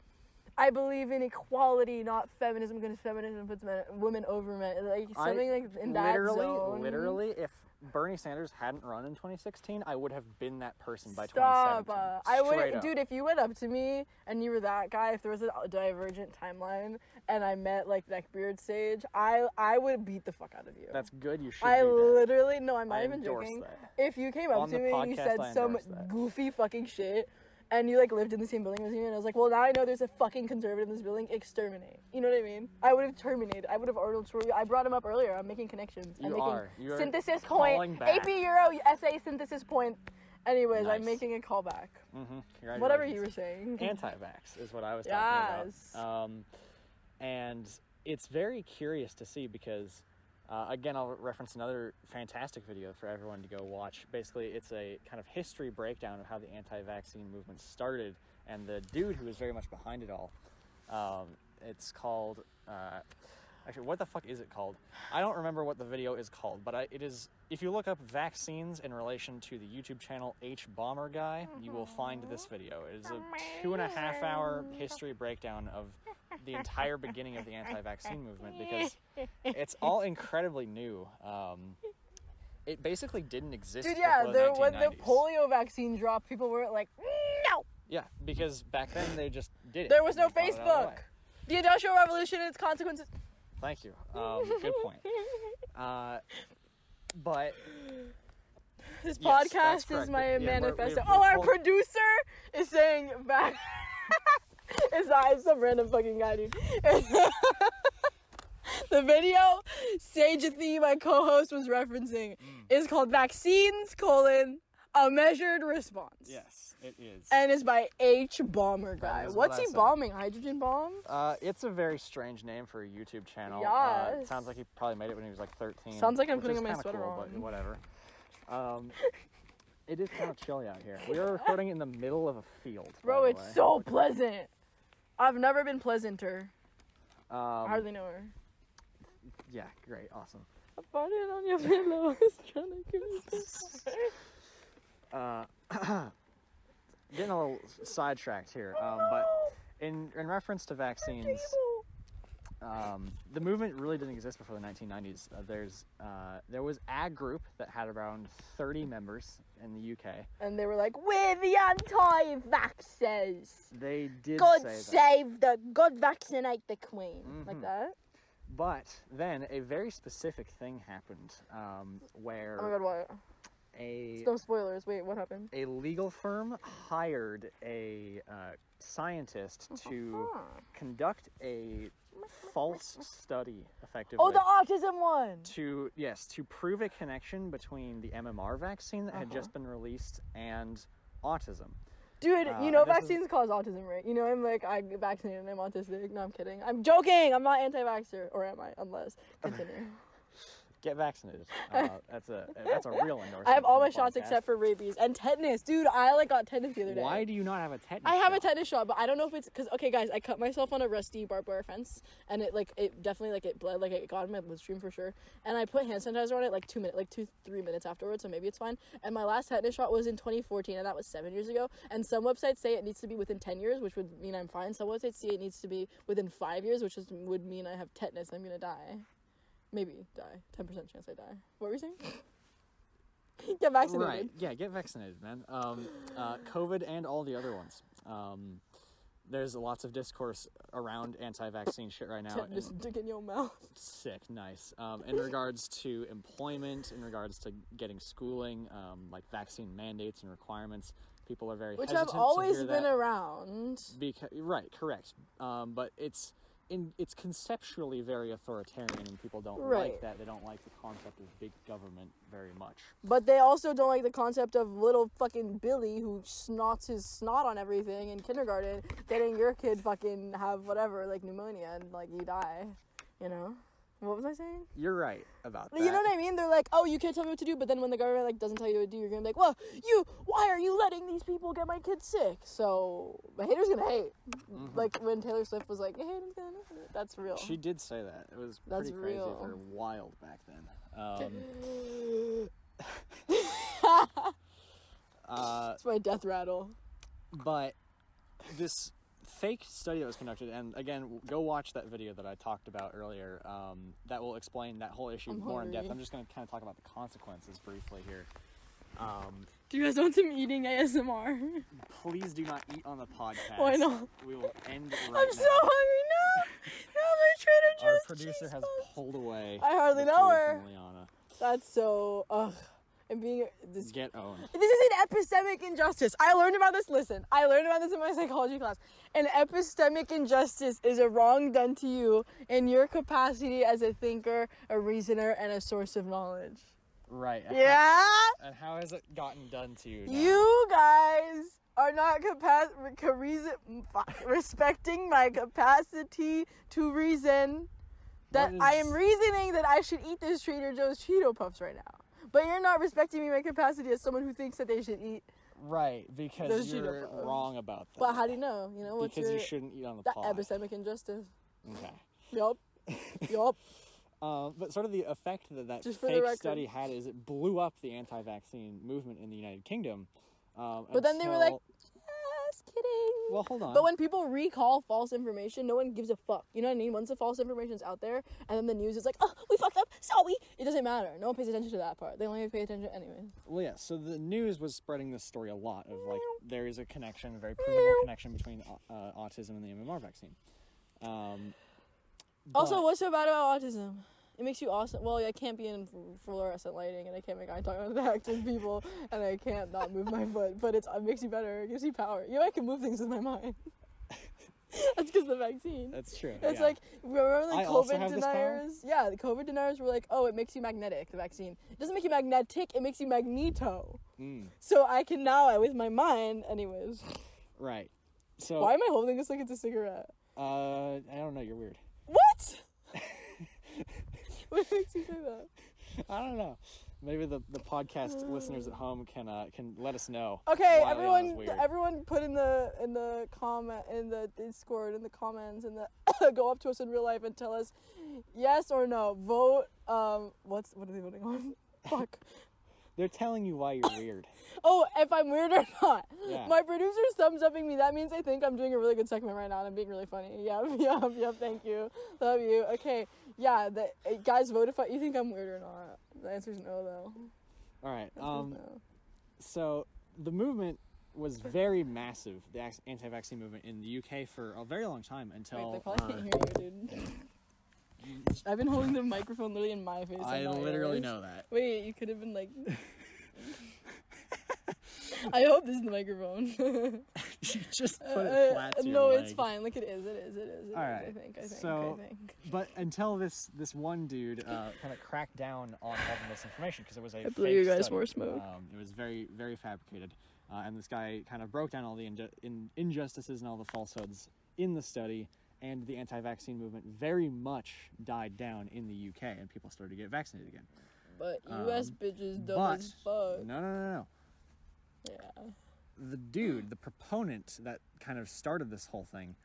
I believe in equality, not feminism, because feminism puts men, women over men. Like I- something like in that literally zone. literally if bernie sanders hadn't run in 2016 i would have been that person by Stop. 2017 Uh, I would, up. dude. If you went up to me and you were that guy, if there was a divergent timeline and I met like neckbeard stage, I I would beat the fuck out of you. That's good. You should. I literally no, I'm not I even joking. that. If you came up On to me and you said some that. goofy fucking shit, and you like lived in the same building as me, and I was like, well, now I know there's a fucking conservative in this building. Exterminate. You know what I mean? I would have terminated. I would have ordered. I brought him up earlier. I'm making connections. I'm You making are. You are synthesis point. back. AP Euro essay synthesis point. Anyways, I'm making a callback. Mm-hmm. Whatever you were saying. Anti-vax is what I was talking Yes. about. Um, and it's very curious to see because, uh, again, I'll reference another fantastic video for everyone to go watch. Basically, it's a kind of history breakdown of how the anti-vaccine movement started and the dude who was very much behind it all. Um, it's called. Uh, Actually, what the fuck is it called? I don't remember what the video is called, but I, it is. If you look up vaccines in relation to the YouTube channel hbomberguy, you will find this video. It is a two and a half hour history breakdown of the entire beginning of the anti-vaccine movement because it's all incredibly new. Um, it basically didn't exist. Dude, yeah, the, the when the polio vaccine dropped, people were like, no. Yeah, because back then they just did it. There was no They brought it out of the Facebook. The Industrial Revolution and its consequences. Thank you. Um, good point. Uh, but This Yes, podcast is my Yeah, we're- manifesto. we've- oh, our pulled- producer is saying back. it's not. It's some random fucking guy, dude. the video Sagethy, my co-host, was referencing Mm. is called "Vaccines: colon A Measured Response." yes, it is. And it's by hbomberguy. is what What's he said. bombing? Hydrogen bombs? Uh, it's a very strange name for a YouTube channel. Uh, it Yes. sounds like he probably made it when he was like 13. Sounds like I'm putting is my sweater cool, on. But whatever. Um, it is kind of chilly out here. We are recording in the middle of a field. Bro, it's way. so pleasant. I've never been pleasanter. I Um, hardly know her. yeah, great, awesome. I found it on your pillow. I was trying to give you this. Uh, getting a little sidetracked here, um, but in in reference to vaccines, um, the movement really didn't exist before the 1990s. Uh, there's uh, there was a group that had around 30 members in the UK. And they were like, we're the anti-vaxxers. They did God say that. save the, God vaccinate the queen. Like Mhm. that. but then a very specific thing happened um, where Oh my god, what? a No spoilers. Wait, what happened? a legal firm hired a uh, scientist to Huh. conduct a false study effectively Oh, the autism one. to yes to prove a connection between the MMR vaccine that had Uh-huh. just been released and autism. Dude, Uh, you know this is- vaccines cause autism, right? You know I'm like I get vaccinated and I'm autistic. No, I'm kidding. I'm joking. I'm not anti-vaxxer, or am I? Unless continue. Get vaccinated. Uh, that's a that's a real endorsement. I have all my shots podcast. except for rabies and tetanus, dude. I like got tetanus the other day. Why do you not have a tetanus? I have a shot? tetanus shot, but I don't know if it's because okay, guys, I cut myself on a rusty barbed wire fence, and it like it definitely like it bled, like it got in my bloodstream for sure. And I put hand sanitizer on it like two minutes, like two three minutes afterwards, so maybe it's fine. And my last tetanus shot was in 2014, and that was seven years ago. And some websites say it needs to be within 10 years, which would mean I'm fine. Some websites say it needs to be within five years, which is, would mean I have tetanus. I'm gonna die, maybe die. 10% chance I die. What were you saying? Get vaccinated. Right. Yeah, get vaccinated, man. Um, uh, COVID and all the other ones. Um, there's lots of discourse around anti-vaccine shit right now. In- dick in your mouth. sick, nice. Um, in regards to employment, in regards to getting schooling, um, like vaccine mandates and requirements, people are very Which have always been around. because right, correct. Um, but it's in it's conceptually very authoritarian, and people don't Right. like that. They don't like the concept of big government very much. But they also don't like the concept of little fucking Billy who snots his snot on everything in kindergarten, getting your kid fucking have whatever, like pneumonia, and like you die. You know? What was I saying? You're right about that. You know what I mean? They're like, oh, you can't tell me what to do, but then when the government like doesn't tell you what to do, you're gonna be like, well, you, why are you letting these people get my kids sick? So the haters gonna hate. Mhm. Like when Taylor Swift was like, haters gonna hate. That's real. She did say that. It was That's pretty crazy real. for wild back then. Um, uh, it's my death rattle. but this fake study that was conducted, and again, go watch that video that I talked about earlier. Um, that will explain that whole issue I'm more in depth. I'm just going to kind of talk about the consequences briefly here. Um, Do you guys want some eating ASMR? please do not eat on the podcast. Why not? We will end right I'm so hungry now. No, my Trader Joe's Our producer has pulled away. I hardly know her. Liana. That's so ugh. And being this Get owned. this is an epistemic injustice. I learned about this. Listen, I learned about this in my psychology class. An epistemic injustice is a wrong done to you in your capacity as a thinker, a reasoner, and a source of knowledge. Right. and Yeah, how- And how has it gotten done to you? now? you guys are not capa- ca- reason- respecting my capacity to reason. That I am reasoning that I should eat this Trader Joe's Cheeto Puffs right now. But you're not respecting me my capacity as someone who thinks that they should eat. Right, because Those you're wrong about that. But how do you know? You know what's because your you shouldn't eat on the that pod. epistemic injustice? Okay. Yup. yup. Um, but sort of the effect that that Just fake study had is it blew up the anti-vaccine movement in the United Kingdom. Um, But then they were like, Just kidding. well, hold on. But when people recall false information, no one gives a fuck. You know what I mean? Once the false information's out there, and then the news is like, "Oh, we fucked up, sorry." It doesn't matter. No one pays attention to that part. They only pay attention anyway. well, yeah. So the news was spreading this story a lot of like there is a connection, a very provable connection between uh, autism and the MMR vaccine. Um, Also, what's so bad about autism? It makes you awesome. Well, I can't be in fluorescent lighting, and I can't make eye contact with people, and I can't not move my foot. But it's, it makes you better. It gives you power. You know, I can move things with my mind. That's because the vaccine. that's true. It's yeah. like remember the I COVID have this power? deniers? Yeah, the COVID deniers were like, "Oh, it makes you magnetic." The vaccine it doesn't make you magnetic; it makes you magneto. Mm, So I can now, with my mind, anyways. right. So Why am I holding this like it's a cigarette? uh, I don't know. You're weird. What? makes you say that? I don't know. Maybe the, the podcast listeners at home can uh, can let us know. Okay, everyone, everyone, put in the in the comment in the Discord in the comments and the go up to us in real life and tell us yes or no. Vote. Um, what's what are they voting on? Fuck. They're telling you why you're weird. Oh, if I'm weird or not. Yeah. My producer's thumbs upping me. That means I think I'm doing a really good segment right now and I'm being really funny. Yep, yep, yep. Thank you. Love you. Okay. Yeah, the eh, guys vote if I, you think I'm weird or not. The answer's no, though. All right. Um. no. So the movement was very massive. The anti-vaccine movement in the UK for a very long time until. Wait, they probably can't hear you, dude. I've been holding the microphone literally in my face. I and not literally yours. know that. Wait, you could have been like. I hope this is the microphone. you just put Uh, it flat to your no, it's fine. Like it is. It is. It is. It is. All I right, think. I think. so- I think. But until this this one dude uh, kind of cracked down on all the misinformation because it was a I fake believe you guys study. more smoke. Um, it was very very fabricated, uh, and this guy kind of broke down all the inju- in, injustices and all the falsehoods in the study. And the anti-vaccine movement very much died down in the UK, and people started to get vaccinated again. But U.S. um, bitches dumb but as fuck. no, no, no, no. Yeah. The dude, the proponent that kind of started this whole thing.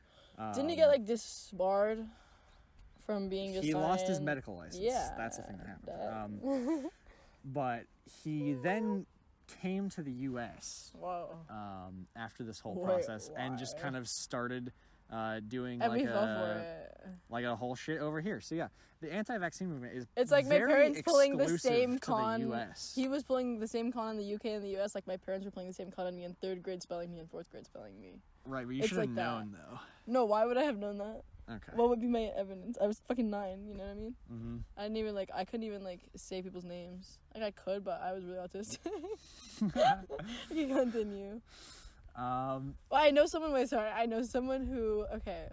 Didn't he um, get like disbarred from being just? he lost his medical license. Yeah. that's the thing that happened. that- Um, but he then came to the U.S. Whoa. um, after this whole Wait, process and just kind of started uh, doing like we fell for a like a whole shit over here. So yeah, the anti-vaccine movement is It's like my parents pulling the same con. The US. He was pulling the same con in the UK and the US. Like my parents were playing the same con on me in third grade, spelling me, and fourth grade, spelling me. right, but you should have like that. known though. No, why would I have known that? Okay. What would be my evidence? I was fucking nine. You know what I mean? hmm I didn't even like. I couldn't even like say people's names. Like I could, but I was really autistic. you continue. Um, Well, I know someone. Wait, sorry. I know someone who. Okay.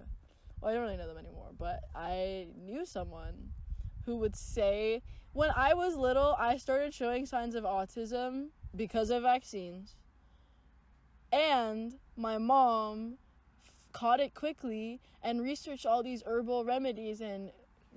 Well, I don't really know them anymore, but I knew someone who would say when I was little, I started showing signs of autism because of vaccines, and my mom f- caught it quickly and researched all these herbal remedies and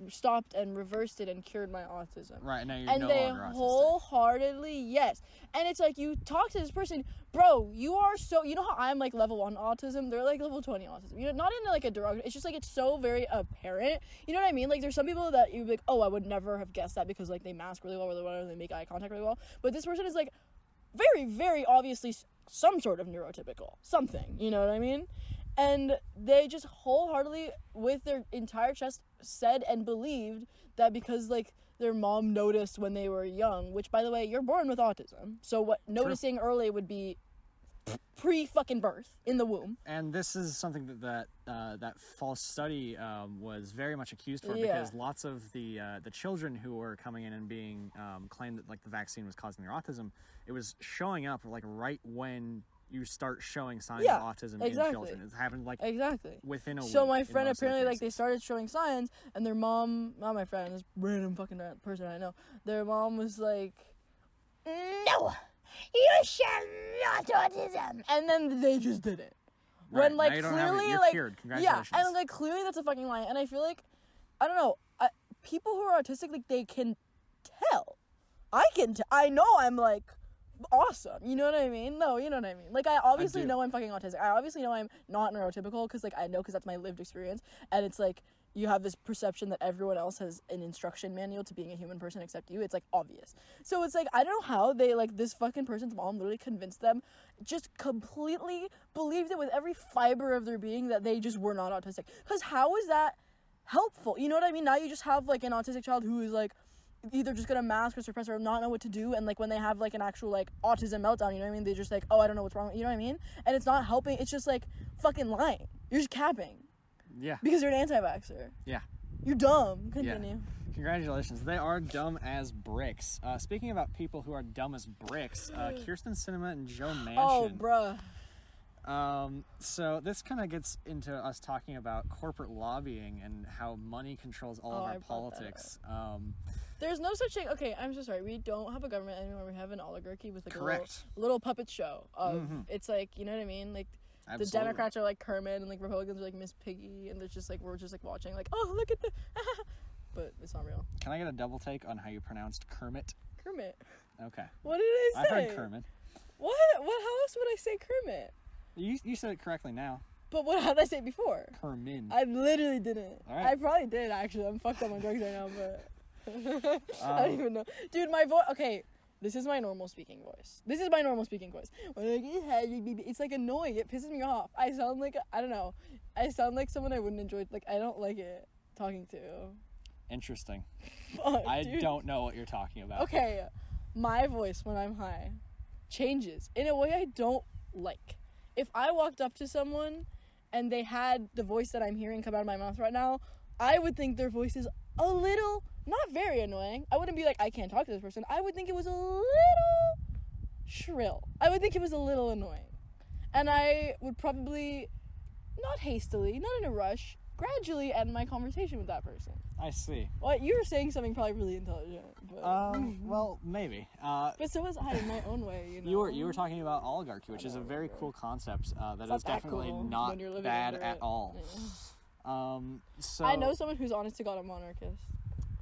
stopped and reversed it and cured my autism. Right now you're and no they longer autistic. wholeheartedly yes. And it's like you talk to this person bro you are so you know how i'm like level 1 autism? They're like level 20 autism. You know not in like a derogatory it's just like it's so very apparent. You know what i mean? Like there's some people that you'd be like oh i would never have guessed that because like they mask really well or whatever they make eye contact really well. But this person is like very very obviously some sort of neurotypical something. You know what i mean? And they just wholeheartedly with their entire chest said and believed that because like their mom noticed when they were young which by the way you're born with autism so what noticing early would be pre fucking birth in the womb and this is something that that uh, that false study um, was very much accused for Yeah. because lots of the uh, the children who were coming in and being um, claimed that like the vaccine was causing their autism, it was showing up like right when you start showing signs Yeah, of autism exactly. in children. It happened like exactly. within a week. so my friend most of the apparently like they started showing signs and their mom not my friend this random fucking person i know their mom was like no you shall not autism. And then they just did it. Right, when like you don't have it, clearly you're like yeah and like clearly that's a fucking lie. And i feel like i don't know I, people who are autistic like they can tell. I can t- i know i'm like awesome. You know what i mean? No you know what i mean. Like i obviously do. know i'm fucking autistic. I obviously know i'm not neurotypical because like i know because that's my lived experience. And it's like you have this perception that everyone else has an instruction manual to being a human person except you. It's like obvious. So it's like i don't know how they like this fucking person's mom literally convinced them just completely believed it with every fiber of their being that they just were not autistic. Because how is that helpful? You know what i mean? Now you just have like an autistic child who is like either just gonna mask or suppress or not know what to do and like when they have like an actual like autism meltdown you know what i mean they just like oh i don't know what's wrong you know what i mean and it's not helping it's just like fucking lying you're just capping yeah. because you're an anti-vaxxer Yeah. you're dumb continue Congratulations. They are dumb as bricks. Uh, speaking about people who are dumb as bricks, uh, Kyrsten Sinema and Joe Manchin. oh bruh Um, so this kind of gets into us talking about corporate lobbying and how money controls all Oh, of our that politics. Um, there's no such thing okay i'm so sorry we don't have a government anymore we have an oligarchy with like a little, little puppet show of Mhm. it's like you know what i mean like absolutely. the Democrats are like Kermit and like Republicans are like Miss Piggy and they're just like we're just like watching like oh look at the but it's not real. Can I get a double take on how you pronounced Kermit? Kermit. Okay. What did I say? I've heard Kermit. What? What? How else would I say Kermit? You, you said it correctly now. But what? How did I say it before? Kermin. I literally didn't. All right. I probably did actually. I'm fucked up on drugs right now, but I Um, don't even know, dude. My voice. Okay, this is my normal speaking voice. This is my normal speaking voice. When I get high, It's like annoying. It pisses me off. I sound like I don't know. I sound like someone I wouldn't enjoy. Like I don't like it talking to. Interesting. Fuck, I dude. don't know what you're talking about. Okay, my voice when I'm high changes in a way I don't like. If I walked up to someone and they had the voice that I'm hearing come out of my mouth right now, I would think their voice is a little, not very annoying. I wouldn't be like, I can't talk to this person. I would think it was a little shrill. I would think it was a little annoying. And I would probably, not hastily, not in a rush, gradually end my conversation with that person. I see. Well, you were saying something probably really intelligent, but, Um, well, maybe. Uh, but so was I in my own way, you know. you were you were talking about oligarchy, which is a very cool concept. Uh, that is that definitely cool not when you're living bad at it. all. Yeah. Um, so I know someone who's honest to God a monarchist.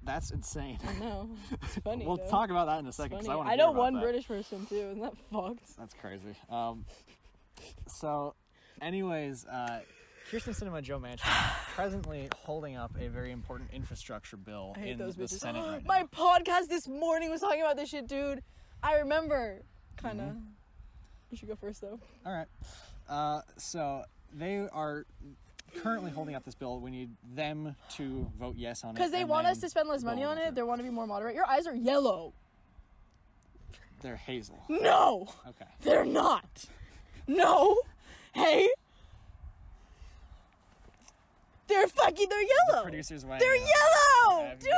that's insane. I know. It's funny. we'll though. talk about that in a second because I want I to. know about one that. British person too. Isn't that fucked? That's crazy. Um, so, anyways, uh, Kyrsten Sinema Joe Manchin presently holding up a very important infrastructure bill in the bitches. Senate right My now. podcast this morning was talking about this shit, dude. I remember. Kinda. Mm-hmm. You should go first though. All right. Uh, so they are currently holding up this bill. We need them to vote yes on it. Because they want us to spend less money on it. They want to be more moderate. Your eyes are yellow. They're hazel. No, Okay. they're not. No. Hey. They're fucking. They're yellow. Producers weighing They're in. yellow, dude.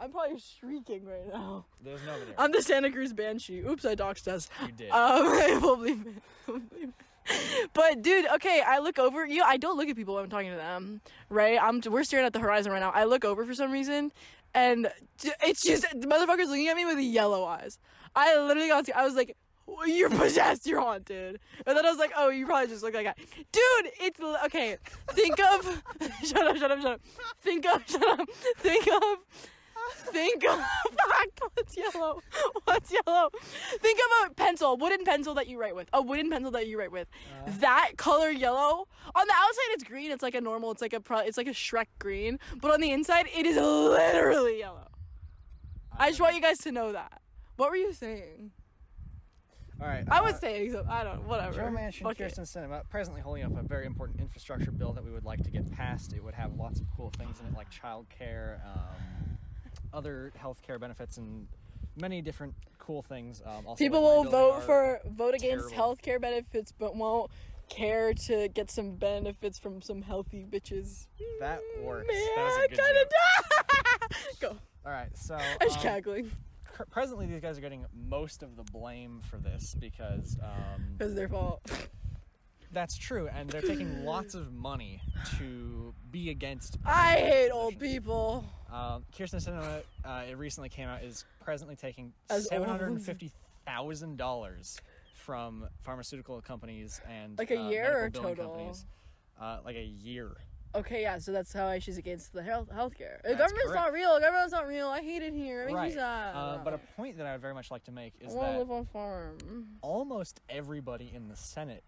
I'm probably shrieking right now. There's nobody. video. I'm the Santa Cruz Banshee. Oops, I doxed us. You did. Um, I will believe it. I will believe it. But dude, okay, I look over you. I don't look at people when I'm talking to them, right? I'm we're staring at the horizon right now. I look over for some reason, and it's just the motherfucker's looking at me with yellow eyes. I literally got. I was like, "You're possessed. You're haunted." And then I was like, "Oh, you probably just look like that, dude." It's okay. Think of. shut up! Shut up! Shut up! Think of. Shut up! Think of. Think of fuck, what's yellow? What's yellow? Think of a pencil, wooden pencil that you write with. A wooden pencil that you write with. Uh-huh. that color yellow. On the outside it's green. It's like a normal. It's like a pro, it's like a Shrek green. But on the inside it is literally yellow. I just want you guys to know that. What were you saying? All right. I uh, was saying so. I don't. Whatever. Joe Manchin, Fuck. Kyrsten Sinema, presently holding up a very important infrastructure bill that we would like to get passed. It would have lots of cool things in it, like childcare, um, other healthcare benefits, and many different cool things. Um, also, People will vote for vote against terrible- healthcare benefits, but won't care to get some benefits from some healthy bitches. That works. Man, That was a good kinda. Go. All right, so I was um, cackling cur- presently these guys are getting most of the blame for this because um, because their fault. that's true, and they're taking lots of money to be against. I hate old people. Um, Kyrsten Sinema, uh, it recently came out, is presently taking As seven hundred and fifty thousand dollars from pharmaceutical companies and Like a uh, year or total? companies. Uh, like a year. Okay, yeah, so that's how she's against the health healthcare. The government's not correct. real. Government's not real. I hate it here. It makes me Right. sad. Uh, but a point that I would very much like to make is to that live on farm. almost everybody in the Senate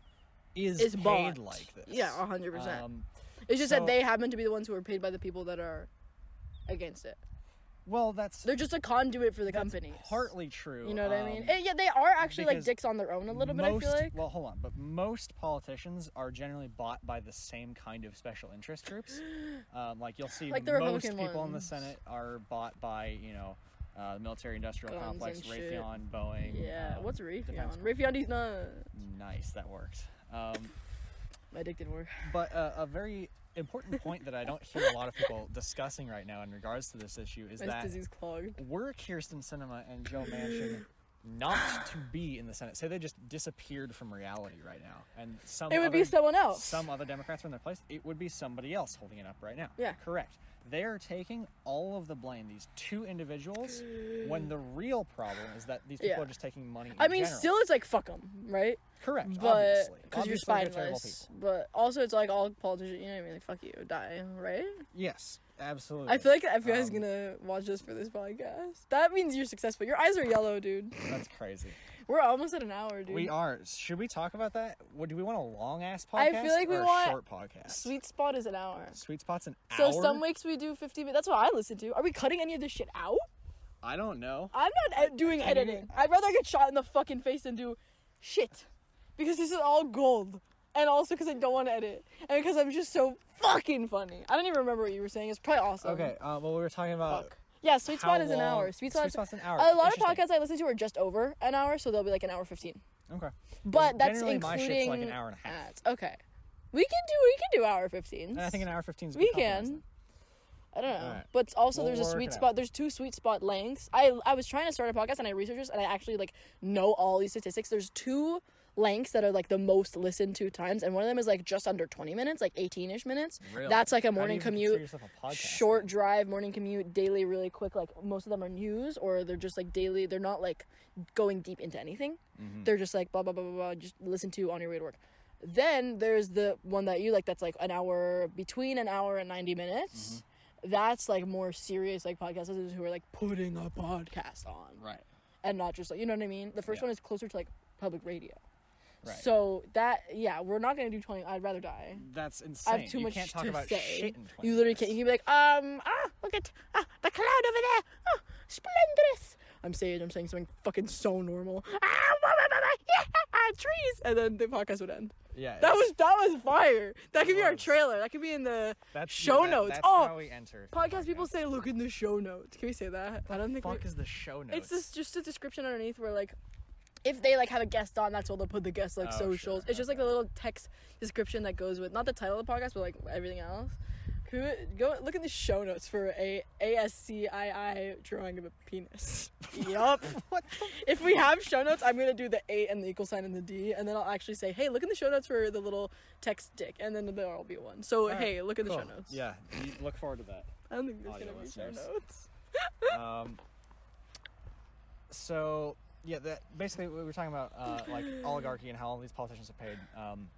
is It's paid bought. like this. Yeah, a hundred percent. Um, It's just so- that they happen to be the ones who are paid by the people that are against it. Well, that's They're just a conduit for the company. partly true. You know what I mean? um, And yeah, they are actually like dicks on their own a little bit. I feel like. Well, hold on, but most politicians are generally bought by the same kind of special interest groups. Um, like you'll see, Like the most Republican people in the. Senate are bought by you know uh, the military-industrial Guns complex. Raytheon, Boeing. Yeah, um, what's Raytheon? group. Raytheon not. Nice, that worked. Um, My dick didn't work. But uh, a very important point that I don't hear a lot of people discussing right now in regards to this issue is My that were Kyrsten Sinema and Joe Manchin not to be in the Senate, say they just disappeared from reality right now, and some It would other, be someone else. some other Democrats were in their place, it would be somebody else holding it up right now. Yeah. correct. They are taking all of the blame, these two individuals, when the real problem is that these people Yeah. are just taking money. I mean, general. still, it's like fuck them, right? correct, But obviously, because you're Obviously, they're terrible spineless. But also, it's like all politicians. You know what I mean? Like fuck you, die, right? Yes, absolutely. I feel like is Um, gonna watch us for this podcast. That means you're successful. Your eyes are yellow, dude. that's crazy. We're almost at an hour, dude. We are. Should we talk about that? What do we want a long ass podcast? I feel like we or a want short podcast. Sweet spot is an hour. Sweet spot's an So hour. So some weeks we do 50 minutes. That's what I listen to. Are we cutting any of this shit out? I don't know. I'm not ed- doing editing. I'd rather get shot in the fucking face than do shit. Because this is all gold. And also because I don't want to edit. And because I'm just so fucking funny. I don't even remember what you were saying. It's probably awesome. Okay. Uh, well, we were talking about. Fuck. Yeah, Sweet Spot is an long- hour. Sweet Spot's, Spot's an hour. A lot of Interesting. podcasts I listen to are just over an hour, so they'll be like an hour 15. Okay. But that's generally my including shit's like an hour and a half. ads. Okay. We can do we can do hour fifteen. And I think an hour fifteen is. a we can. I don't know, Alright. but also We'll there's a work sweet it out. spot. There's two sweet spot lengths. I I was trying to start a podcast and I researched this and I actually like know all these statistics. There's two lengths that are like the most listened to times, and one of them is like just under 20 minutes, like 18ish minutes. Really? That's like a How do you morning commute, a short drive, morning commute, daily, really quick. Like most of them are news, or they're just like daily. They're not like going deep into anything. Mhm. They're just like blah blah blah blah blah. Just listen to on your way to work. Then there's the one that you like. That's like an hour between an hour and 90 minutes. Mm-hmm. That's like more serious like podcasters who are like putting a podcast on Right. and not just like you know what I mean. The first Yeah. one is closer to like public radio. Right. So that yeah, we're not gonna do 20. I'd rather die. That's insane. I have too you much can't talk to about say. shit in 20 You literally minutes. can't. You can be like, um, ah, look at ah, the cloud over there. Oh, splendorous. I'm saying, I'm saying something fucking so normal. Ah, blah, blah, blah, yeah, trees, and then the podcast would end. Yeah. That was that was fire. That could be our trailer. That could be in the that's show that- notes. That's Oh, how we enter. the podcast. People say, look in the show notes. Can we say that? I don't think. Fuck we, is the show notes? it's just just a description underneath where like. If they like have a guest on, that's what they'll put the guest like Oh, socials. sure, It's just like a little text description that goes with not the title of the podcast, but like everything else. Could go look in the show notes for a ASCII drawing of a penis. yup. What If we have show notes, I'm gonna do the A and the equal sign and the D, and then I'll actually say, "Hey, look in the show notes for the little text dick," and then there'll be one. So Alright, hey, look in the show notes. Yeah. look forward to that. I don't think there's Audio gonna be show notes. um, so yeah, that basically we were talking about uh, like oligarchy and how all these politicians are paid. Um,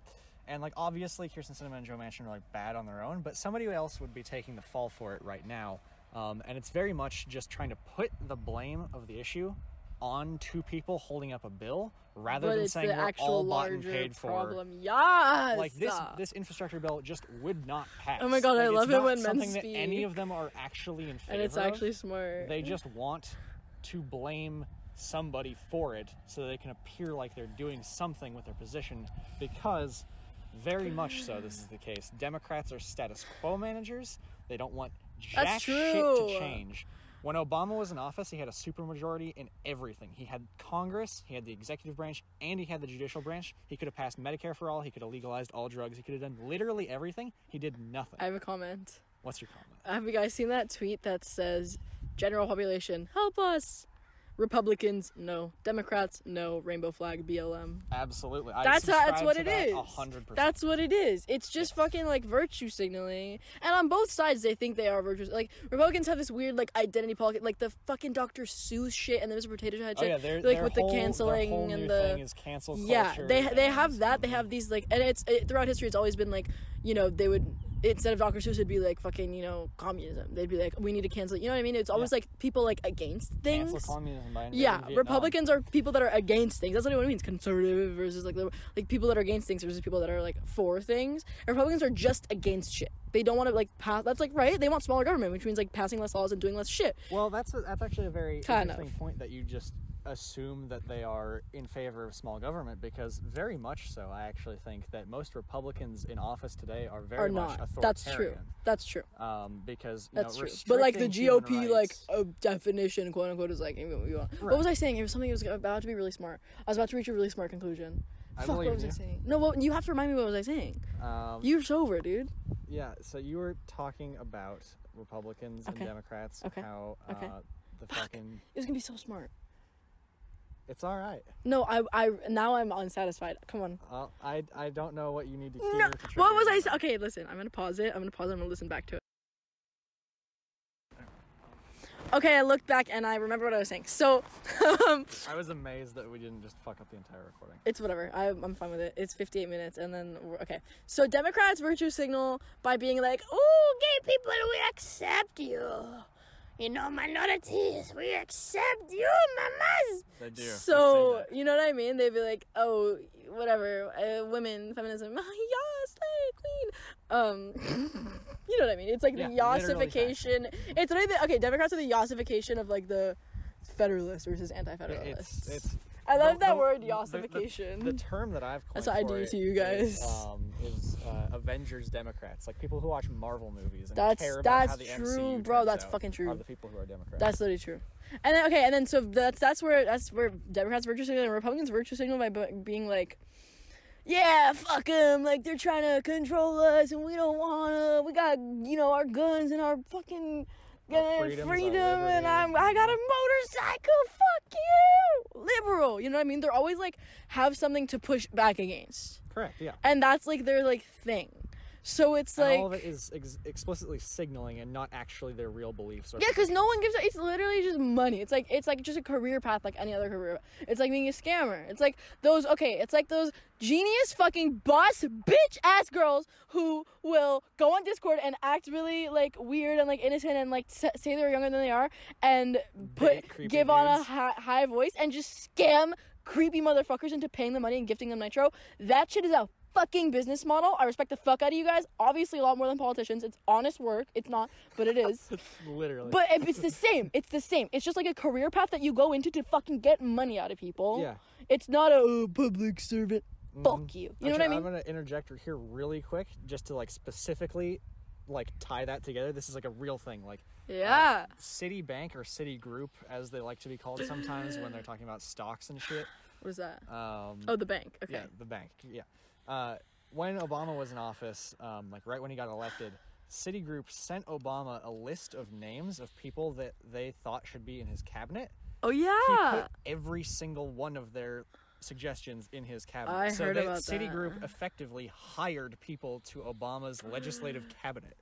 and like obviously Kyrsten Sinema and Joe Manchin are like bad on their own, but somebody else would be taking the fall for it right now. Um, and it's very much just trying to put the blame of the issue on two people holding up a bill rather But than saying we're all bought and paid for. problem. Yes. Like this, this infrastructure bill just would not pass. Oh my God, I Like, it's love it when men something that any of them are actually in favor and it's of actually smart. they just want to blame somebody for it so they can appear like they're doing something with their position because very much so this is the case. Democrats are status quo managers. They don't want jack shit to change. When obama was in office he had a supermajority in everything. He had congress he had the executive branch and he had the judicial branch. He could have passed medicare for all he could have legalized all drugs he could have done literally everything. He did nothing. I have a comment. what's your comment? Have you guys seen that tweet that says, "General population, help us." Republicans, no. Democrats, no. Rainbow flag, BLM. absolutely I That's how, that's what it that is. 100% That's what it is. It's just fucking like virtue signaling. And on both sides, they think they are virtuous. Like Republicans have this weird like identity politics, like the fucking Dr. Seuss shit and the Mr. Potato Head Oh shit. yeah, they're, like their with whole, the canceling and the thing is cancel yeah they they have that they have these like and it's it, throughout history it's always been like you know they would instead of Dr. Seuss it'd be like fucking you know communism they'd be like we need to cancel it. you know what I mean it's always like people like against things cancel communism by yeah. Republicans are people that are against things that's what it means conservative versus like like people that are against things versus people that are like for things and Republicans are just against shit they don't want to like pass that's like right they want smaller government which means like passing less laws and doing less shit Well, that's a, that's actually a very Kind interesting of. point that you just assume that they are in favor of small government because very much so. I actually think that most Republicans in office today are very are much not that's true that's true Um, because you That's know, true. But like the GOP, like a definition, quote unquote, is like you want. What was I saying? It was something that was about to be really smart. I was about to reach a really smart conclusion. I Fuck, what was I saying? No, well, you have to remind me what was I saying. um, You're sober, dude. Yeah, so you were talking about Republicans Okay. and Democrats, Okay. how uh, Okay. the Fuck. fucking It was gonna be so smart. It's all right. No, I, I now I'm unsatisfied. Come on. Uh, I I don't know what you need to hear. No, to what was I? sa- Okay, listen. I'm gonna pause it. I'm gonna pause it. I'm gonna listen back to it. Okay, I looked back and I remember what I was saying. So, um, I was amazed that we didn't just fuck up the entire recording. It's whatever. I, I'm fine with it. It's 58 minutes, and then okay. So Democrats virtue signal by being like, "Oh, gay people, we accept you. You know, minorities, we accept you, mamas." They do. So say you know what I mean? They'd be like, "Oh, whatever, uh, women, feminism, yes, slay queen." Um, you know what I mean? It's like the Yeah, literally yassification. It's literally the, okay. Democrats are the yassification of like the Federalists versus anti-Federalists. it's it's I love the- that the- word, the- the- The term that I've coined That's what I do to you is, guys. um, is uh, Avengers Democrats, like people who watch Marvel movies and That's- care about how that's the true, MCU bro, that's fucking true. Are the people who are Democrats? That's literally true. And then okay, and then so that's that's where that's where Democrats virtue signal and Republicans virtue signal by being like, yeah, fuck them. Like they're trying to control us, and we don't wanna. We got you know our guns and our fucking Our freedom, and. I'm I got a motorcycle. Fuck you, liberal. You know what I mean? They're always like have something to push back against, Correct. Yeah. and that's like their like thing. So it's and like all of it is ex- explicitly signaling and not actually their real beliefs. Or Yeah, because no one gives. a- It's literally just money. It's like it's like just a career path like any other career. It's like being a scammer. It's like those. Okay, it's like those genius fucking boss bitch ass girls who will go on Discord and act really like weird and like innocent and like say they're younger than they are and put give on a dudes. hi- high voice and just scam creepy motherfuckers into paying them money and gifting them nitro. That shit is a fucking business model. I respect the fuck out of you guys. Obviously, a lot more than politicians. It's honest work. It's not, but it is. literally. But it- it's the same. It's the same. It's just like a career path that you go into to fucking get money out of people. yeah. It's not a uh, public servant. Mhm. Fuck you. You know what I mean? I'm gonna interject here really quick, just to like specifically, like tie that together. This is like a real thing. Like yeah. Citibank or Citigroup, as they like to be called sometimes when they're talking about stocks and shit. What is that? Um, Oh, the bank. Okay. Yeah, the bank. Yeah. Uh, when Obama was in office, um, like right when he got elected, Citigroup sent Obama a list of names of people that they thought should be in his cabinet. Oh yeah, He put every single one of their suggestions in his cabinet. I so heard they, about Citigroup that. effectively hired people to Obama's legislative cabinet.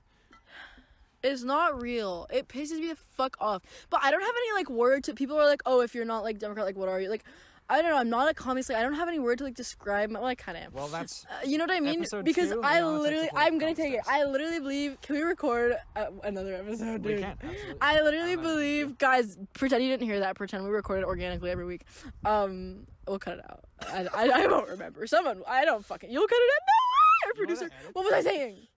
It's not real. It pisses me the fuck off. But I don't have any like word to people are like, oh, if you're not like Democrat, like what are you? Like, I don't know. I'm not a communist. Like, I don't have any word to like describe. My, well, I kind of. Well, that's Uh, you know what I mean? Because two, I literally, I'm gonna take it. I literally believe. Can we record uh, another episode, we can. Absolutely. I literally believe, guys. Pretend you didn't hear that. Pretend we recorded organically every week. Um, we'll cut it out. I, I, I won't remember. Someone, I don't fucking. You'll cut it out. No way, our producer. What was I saying?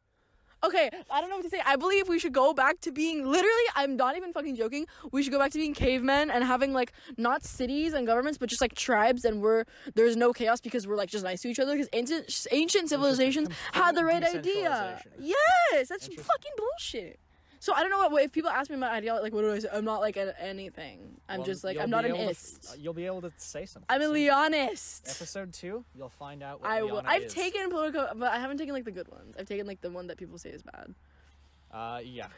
Okay, I don't know what to say. I believe we should go back to being literally. I'm not even fucking joking. We should go back to being cavemen and having like not cities and governments, but just like tribes, and we're there's no chaos because we're like just nice to each other. Because ancient ancient civilizations had the right idea. Yes, that's fucking bullshit. So I don't know what if people ask me my ideology, like what do I say? I'm not like an, anything. I'm Well, just like I'm not an able to- you'll be able to say something. I'm a. Leonist. Episode two, you'll find out. What I will. I've is. taken political, but I haven't taken like the good ones. I've taken like the one that people say is bad. Uh, yeah.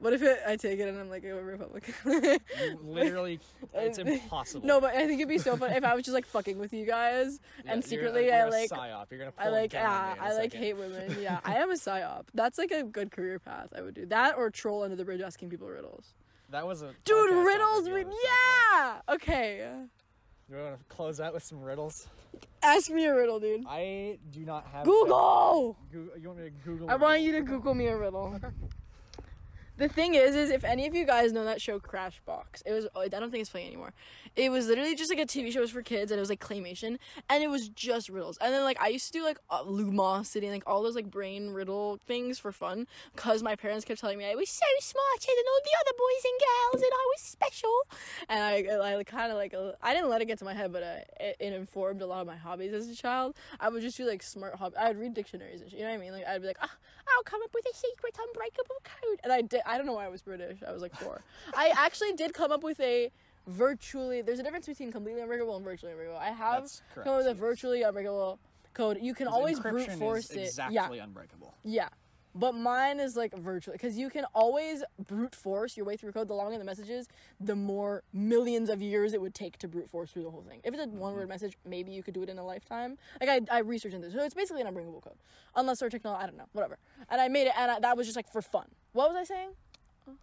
What if it, I take it and I'm like a Republican? Literally, it's impossible. no, but I think it'd be so fun if I was just like fucking with you guys Yeah, and you're secretly a- you're I a like psyop. You're gonna pull I like gun on ah me in a I like second. hate women. Yeah, I am a psyop. That's like a good career path. I would do that or troll under the bridge asking people riddles. That was a Dude, riddles. topic Ri- you wanted to talk yeah. Okay. You want to close out with some riddles? Ask me a riddle, dude. I do not have. Google. Goo- you want me to Google? I want you to Google me a riddle. The thing is, is if any of you guys know that show Crashbox, it was I don't think it's playing anymore. It was literally just like a TV show it was for kids, and it was like claymation, and it was just riddles. And then like I used to do like uh, Lumosity and like all those like brain riddle things for fun, cause my parents kept telling me I was so smarter than all the other boys and girls, and I was special. And I, I kind of like uh, I didn't let it get to my head, but uh, it, it informed a lot of my hobbies as a child. I would just do like smart hobby. I would read dictionaries and shit. You know what I mean? Like I'd be like, ah, I'll come up with a secret unbreakable code. And I did. I don't know why I was British. I was like four. I actually did come up with a virtually. There's a difference between completely unbreakable and virtually unbreakable. I have That's come up with a yes. virtually unbreakable code. You can always encryption brute is force it. Exactly Yeah, unbreakable. yeah. But mine is like virtually because you can always brute force your way through code. The longer the message is, the more millions of years it would take to brute force through the whole thing. If it's a one word mm-hmm. message, maybe you could do it in a lifetime. Like I, I researched into this, so it's basically an unbreakable code, unless our technology. I don't know, whatever. And I made it, and I, that was just like for fun. What was I saying?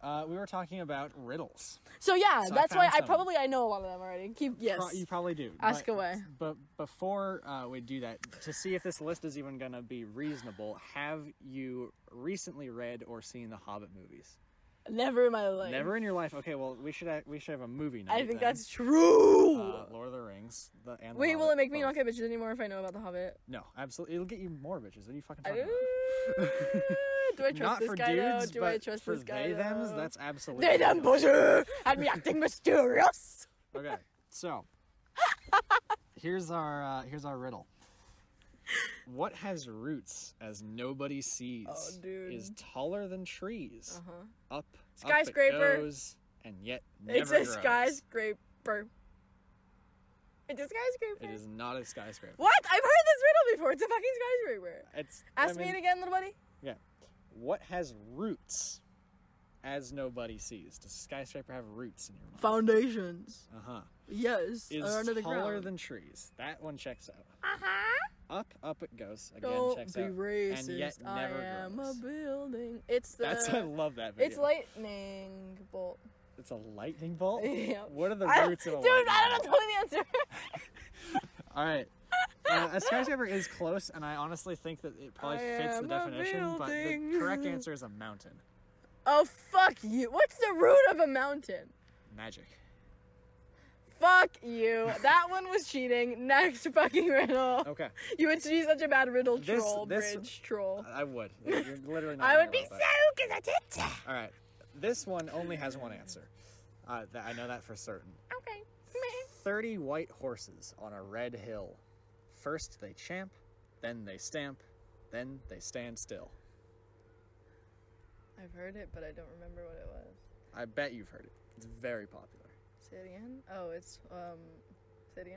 Uh, we were talking about riddles. So yeah, So I that's why found I some. probably I know a lot of them already. Keep yes. Pro- you probably do. Ask away. But before uh, we do that, to see if this list is even gonna be reasonable, have you recently read or seen the Hobbit movies? Never in my life. Never in your life. Okay, well we should ha- we should have a movie night. I think then. that's true. uh, Lord of the Rings. The, and the Wait, will Hobbit, it make me both. not get bitches anymore if I know about the Hobbit? No, absolutely. It'll get you more bitches. What are you fucking talking about? do I trust Not this for guy dudes, though? Do but I trust for this guy they thems. That's absolutely. They them pussy and me acting mysterious. Okay, so here's our uh, here's our riddle. What has roots as nobody sees? Oh, dude. Is taller than trees. Uh-huh. Up, Skyscraper. Up goes, and yet never It's a grows. skyscraper. It's a skyscraper. It is not a skyscraper. What? I've heard this riddle before. It's a fucking skyscraper. It's. Ask I me it again, little buddy. Yeah. What has roots as nobody sees? Does a skyscraper have roots in your mind? Foundations. Uh huh. Yes. Is are under the taller ground. than trees. That one checks out. uh huh. Up, up it goes. Again, Don't checks be out. racist. And yet I am grows. a building. It's the. That's I love that video. it's lightning bolt. It's a lightning bolt. Yeah. What are the roots of a Dude, lightning I don't know the answer. All right. Uh, a skyscraper is close, and I honestly think that it probably I fits the am a definition. But the correct answer is a mountain. oh fuck you! What's the root of a mountain? Magic. Fuck you. That one was cheating. Next fucking riddle. Okay, You would be such a bad riddle This- troll, this- bridge troll. I would. You're literally not. I would be so because I did that. All right. This one only has one answer. Uh, that, I know that for certain. Okay. Thirty white horses on a red hill. First they champ, then they stamp, then they stand still. I've heard it, but I don't remember what it was. I bet you've heard it. It's very popular. Say it again. Oh, it's um. Say it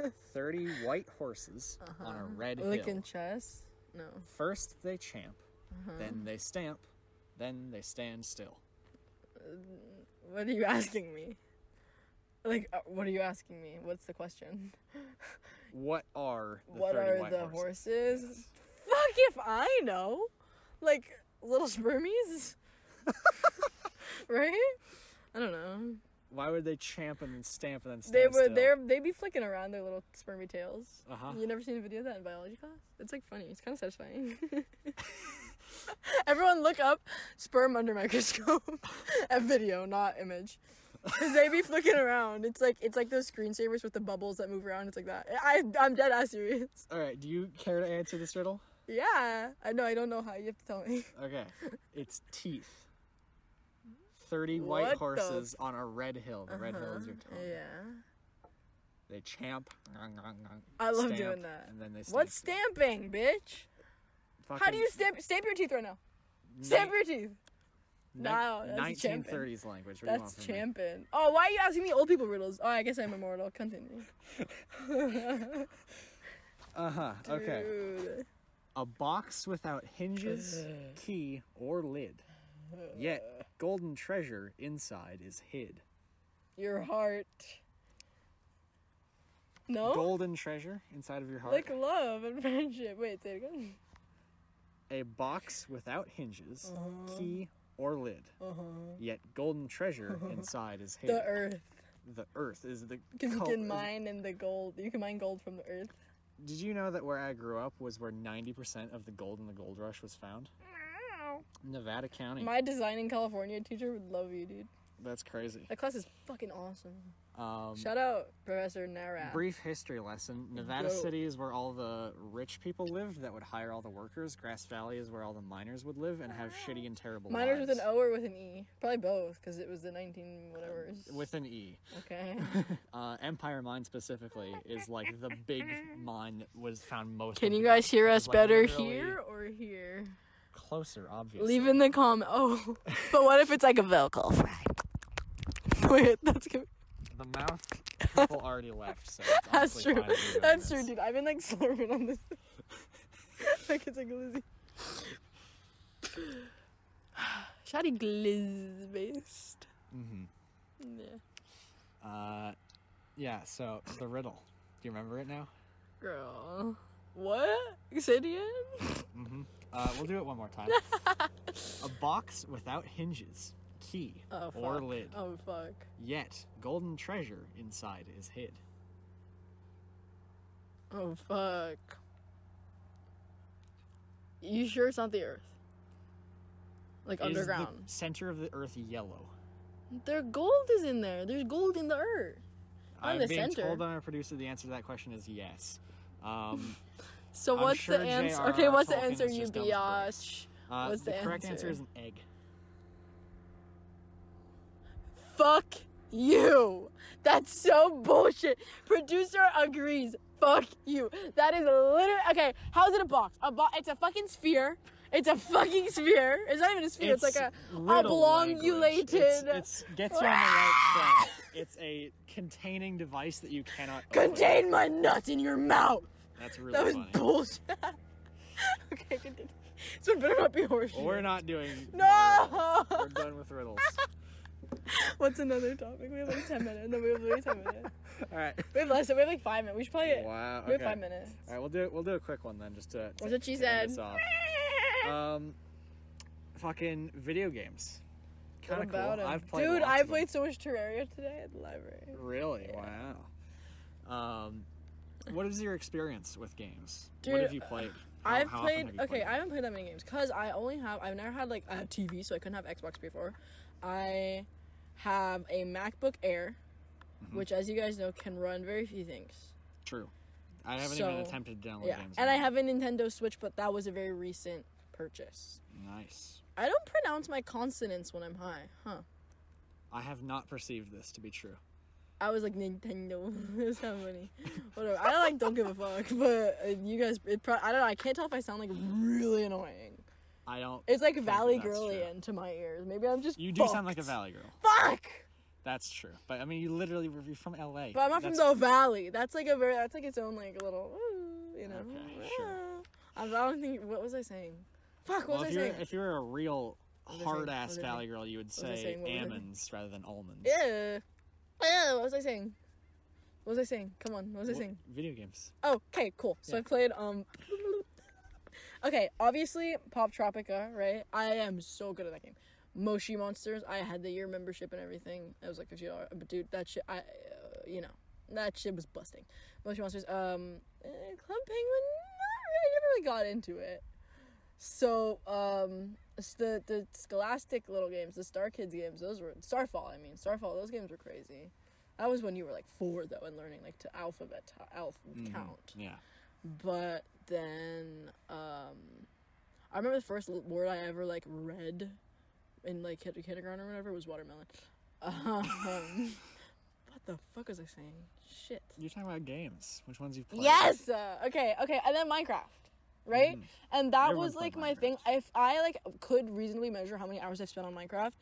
again. 30 white horses on a red hill. Licking chess. No. First they champ, Uh-huh. then they stamp, then they stand still. What are you asking me? Like, uh, what are you asking me? What's the question? What are the what 30 are white the horses? horses? Fuck if I know. Like little spermies. right? I don't know. Why would they champ and stamp and then stand They were still? they're they be flicking around their little spermy tails. Uh-huh. You never seen a video of that in biology class? It's like funny. It's kind of satisfying. Everyone look up sperm under microscope. A video, not image. Cause they be flicking around. It's like it's like those screensavers with the bubbles that move around. It's like that. I I'm dead ass serious. All right, do you care to answer this riddle? Yeah, I know. I don't know how. You have to tell me. Okay. it's teeth. 30 white What the horses on a red hill. The red hill is your uh-huh. tongue. Yeah. They champ. I love stamp, doing that. And then they What's stamping, bitch? still. How do you stamp stamp your teeth right now? Stamp your teeth. No, that's champing. 1930s language. What That's me? Oh, why are you asking me old people riddles? Oh, I guess I'm immortal. Continue. Uh-huh. Okay. A box without hinges, key, or lid. Yet golden treasure inside is hid. Your heart. No? Golden treasure inside of your heart. Like love and friendship. Wait, say it again. A box without hinges, Uh-huh. key, or lid. Uh-huh. Yet golden treasure inside is hid. The earth. The earth is the. Because you can mine in the gold. You can mine gold from the earth. Did you know that where I grew up was where 90% of the gold in the gold rush was found? Nevada County. My design in California teacher would love you, dude. That's crazy. That class is fucking awesome. Um, Shout out Professor Nara. brief history lesson. Nevada. City is where all the rich people lived that would hire all the workers. Grass Valley is where all the miners would live and have shitty and terrible Miners with an O or with an E? Probably both, because it was the 19 whatever's. With an E. Okay. Uh, Empire Mine specifically is like the big mine that was found most. Can you guys hear us like, better here or here? Closer, obviously. Leave in the comment. Oh, but what if it's like a vocal fry? Wait, that's good. The mouth people already left, so it's That's true. That's true, dude. I've been like slurping on this. like it's a glizzy. Shotty glizz based. Mm-hmm. Yeah. Uh, yeah. So the riddle. Do you remember it now? Girl. What? Say it again? Mm-hmm. Uh, we'll do it one more time. a box without hinges, key, Oh, or lid. Oh, fuck. Yet golden treasure inside is hid. Oh, fuck. You sure it's not the earth? Like Is underground. the center of the earth yellow? There gold is in there. There's gold in the earth. On I'm the being center. told by my producer the answer to that question is yes. Um, So what's sure the answer? Okay, what's the answer, you biatch? uh, What's the, the correct answer answer? is an egg. Fuck you. That's so bullshit. Producer agrees. Fuck you. That is literally okay. How is it a box? A bo- It's a fucking sphere. It's a fucking sphere. It's not even a sphere. It's, like a oblongulated. It's, it's gets you on the right track. it's a containing device that you cannot open. Contain my nuts in your mouth. That's really That was funny. bullshit. okay, continue. So better not be horseshit. We're not doing. No. We're done with riddles. What's another topic? We have like ten minutes. No, we have literally ten minutes. All right. We have less. We have like five minutes. We should play it. Wow. We have okay. five minutes. All right, we'll do we'll do a quick one then, just to. That's what she said. Um, fucking video games. Kind of cool. I've played. Dude, I played so much Terraria today at the library. Really? Yeah. Wow. Um, what is your experience with games? Dude, what have you played? How- I've how played. Okay, played I haven't played that many games because I only have. I've never had like a TV, so I couldn't have Xbox before. I have a MacBook Air, Mm-hmm. which, as you guys know, can run very few things. True. I haven't even attempted to download Yeah, games. and I have a Nintendo Switch, but that was a very recent purchase. Nice. I don't pronounce my consonants when I'm high, huh? I have not perceived this to be true. I was like Nintendo. it was kind of funny. Whatever. I like don't give a fuck, but uh, you guys, it pro- I don't know. I can't tell if I sound like really annoying. I don't. It's like Valley Girlian to my ears. Maybe I'm just. You do sound like a. Valley girl. Fuck. That's true. But I mean, you literally you're from LA. But I'm not from That's- the valley. That's like a very. That's like its own like little. ooh, You know. Okay, sure. Ah. I don't think. What was I saying? Fuck. What Well, was if I saying? if you were a real was I saying? hard ass Valley girl, you would say saying? What was I saying? almonds rather than almonds. Yeah. Yeah. What was I saying? What was I saying? Come on. What was I saying? Video games. Oh, okay, cool. So Yeah. I played um Okay, obviously Poptropica, right? I am so good at that game. Moshi Monsters, I had the year membership and everything. It was like fifty dollars, but dude, that shit, I, uh, you know, that shit was busting. Moshi Monsters, um, eh, Club Penguin, not really, never really got into it. So, um, the the Scholastic little games, the Star Kids games, those were Starfall. I mean, Starfall, those games were crazy. That was when you were like four though, and learning like to alphabet t- alph Mhm. count. Yeah. But then, um, I remember the first word I ever like read in like kindergarten or whatever was watermelon. Um, what the fuck was I saying? Shit. You're talking about games. Which ones you've played? Yes. Uh, okay. Okay. And then Minecraft, right? Mhm. And that Everyone was like my thing. If I like could reasonably measure how many hours I've spent on Minecraft,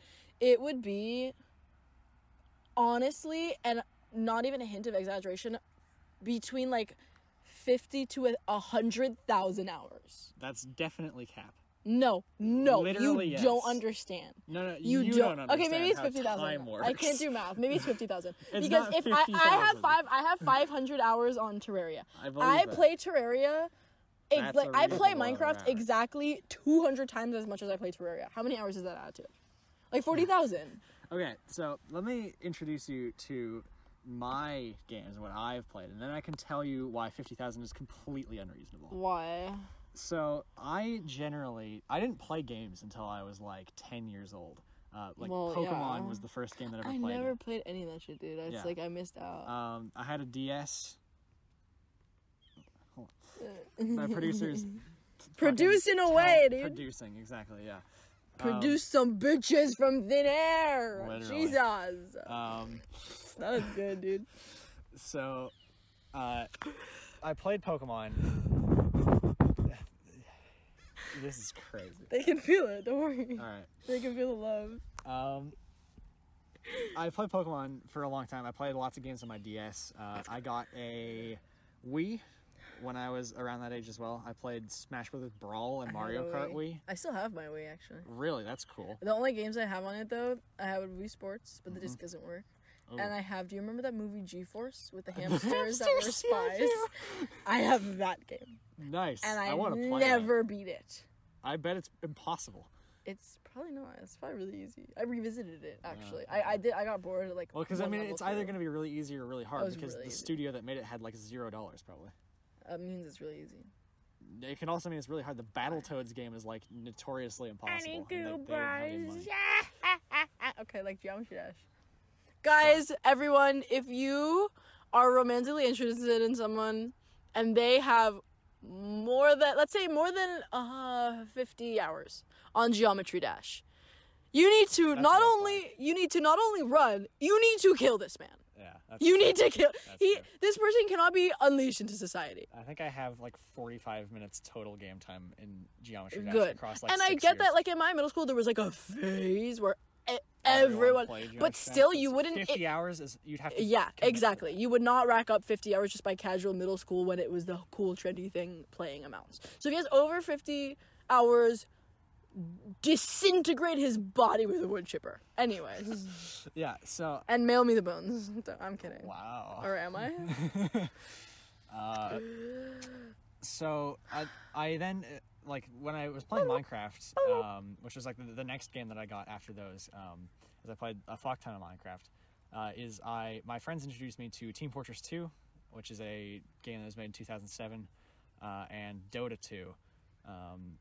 it would be honestly and not even a hint of exaggeration between like 50 to a, hundred thousand hours. That's definitely cap. No, no, Literally, you yes. don't understand. No, no, You, you, don't. don't. okay, maybe it's fifty thousand. I can't do math. Maybe it's fifty thousand. Because if I, I have five, I have five hundred hours on Terraria. I, I play Terraria. ex- like I play reasonable amount of Minecraft exactly two hundred times as much as I play Terraria. How many hours does that add to? Like forty thousand. Okay, so let me introduce you to my games and what I've played, and then I can tell you why fifty thousand is completely unreasonable. Why? So I generally I didn't play games until I was like ten years old. Uh, like Well, Pokemon yeah. was the first game that I ever I played. I never played any of that shit, dude. It's Yeah. like I missed out. Um, I had a DS. My producers Producing away, dude. Producing exactly, yeah. Um, Produce some bitches from thin air. Literally. Jesus. Um, That was good, dude. so, uh, I played Pokemon. this is crazy. They can feel it. Don't worry. All right. They can feel the love. Um, I played Pokemon for a long time. I played lots of games on my DS. Uh, I got a Wii when I was around that age as well. I played Smash Bros. Brawl and Mario Kart Wii. I still have my Wii actually. Really, that's cool. The only games I have on it though, I have Wii Sports, but the disc doesn't work. Oh. And I have. Do you remember that movie G Force with the hamsters that were yeah, spies? yeah. I have that game, Nice. and I, I want to play. that. never beat it. I bet it's impossible. It's probably not. It's probably really easy. I revisited it actually. okay. I, I did. I got bored. Of like Well, because I mean, it's either going to be really easy or really hard because really the easy. studio that made it had like zero dollars probably. That means it's really easy. It can also mean it's really hard. The Battletoads game is like notoriously impossible. and they- they didn't have any money. okay, like Geometry Dash. Guys, everyone, if you are romantically interested in someone and they have more than let's say more than uh 50 hours on Geometry Dash, you need to That's not only you need to not only run, you need to kill this man. Yeah, that's You need to kill That's he true. this person cannot be unleashed into society. I think I have like 45 minutes total game time in Geometry Dash Good. across like and I get years. that like in my middle school there was like a phase where everyone. played, but still, you wouldn't. Fifty it- hours is you'd have to. yeah, exactly. You would not rack up 50 hours just by casual middle school when it was the cool, trendy thing playing amounts. So if he has over 50 hours, disintegrate his body with a wood chipper. Anyways, Yeah. So. and mail me the bones. I'm kidding. Wow. Or am I? Uh, so I, I then like when I was playing Minecraft, um, which was like the, the next game that I got after those, um, as I played a fuck ton of Minecraft, uh, is I my friends introduced me to Team Fortress 2, which is a game that was made in 2007, uh, and Dota 2, um,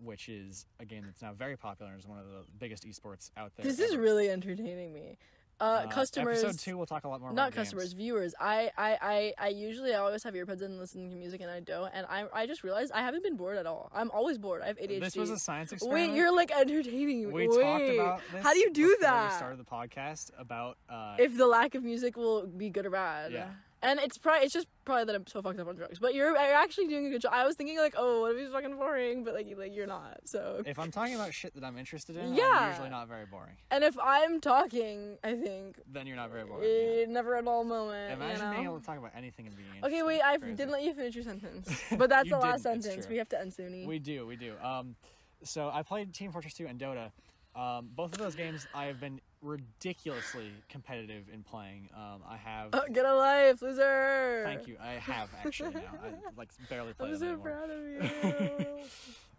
which is a game that's now very popular and is one of the biggest esports out there. This is really entertaining me. Uh, Uh, customers. Episode two, we'll talk a lot more. not about customers, games. viewers. I, I, I, I usually always have earbuds in and listen to music, and I don't. And I, I just realized I haven't been bored at all. I'm always bored. I have ADHD. This was a science experiment. Wait, you're like entertaining me. We Wait. talked about this. How do you do that? We started the podcast about uh, if the lack of music will be good or bad. Yeah. And it's probably it's just probably that I'm so fucked up on drugs. But you're you're actually doing a good job. I was thinking like, oh, what if he's fucking boring? But like, you- like you're not. So. if I'm talking about shit that I'm interested in, Yeah. I'm usually not very boring. and if I'm talking, I think Then you're not very boring. eh, never at all moment. Imagine you know? being able to talk about anything and being Okay, wait, I Crazy. didn't let you finish your sentence. But that's the last sentence. We have to end soon. We do, we do. Um, so I played Team Fortress 2 and Dota. Um, both of those games I have been ridiculously competitive in playing. Um, I have. Oh, get a life, loser. Thank you. I have actually now. I like barely play I'm so anymore. proud of you.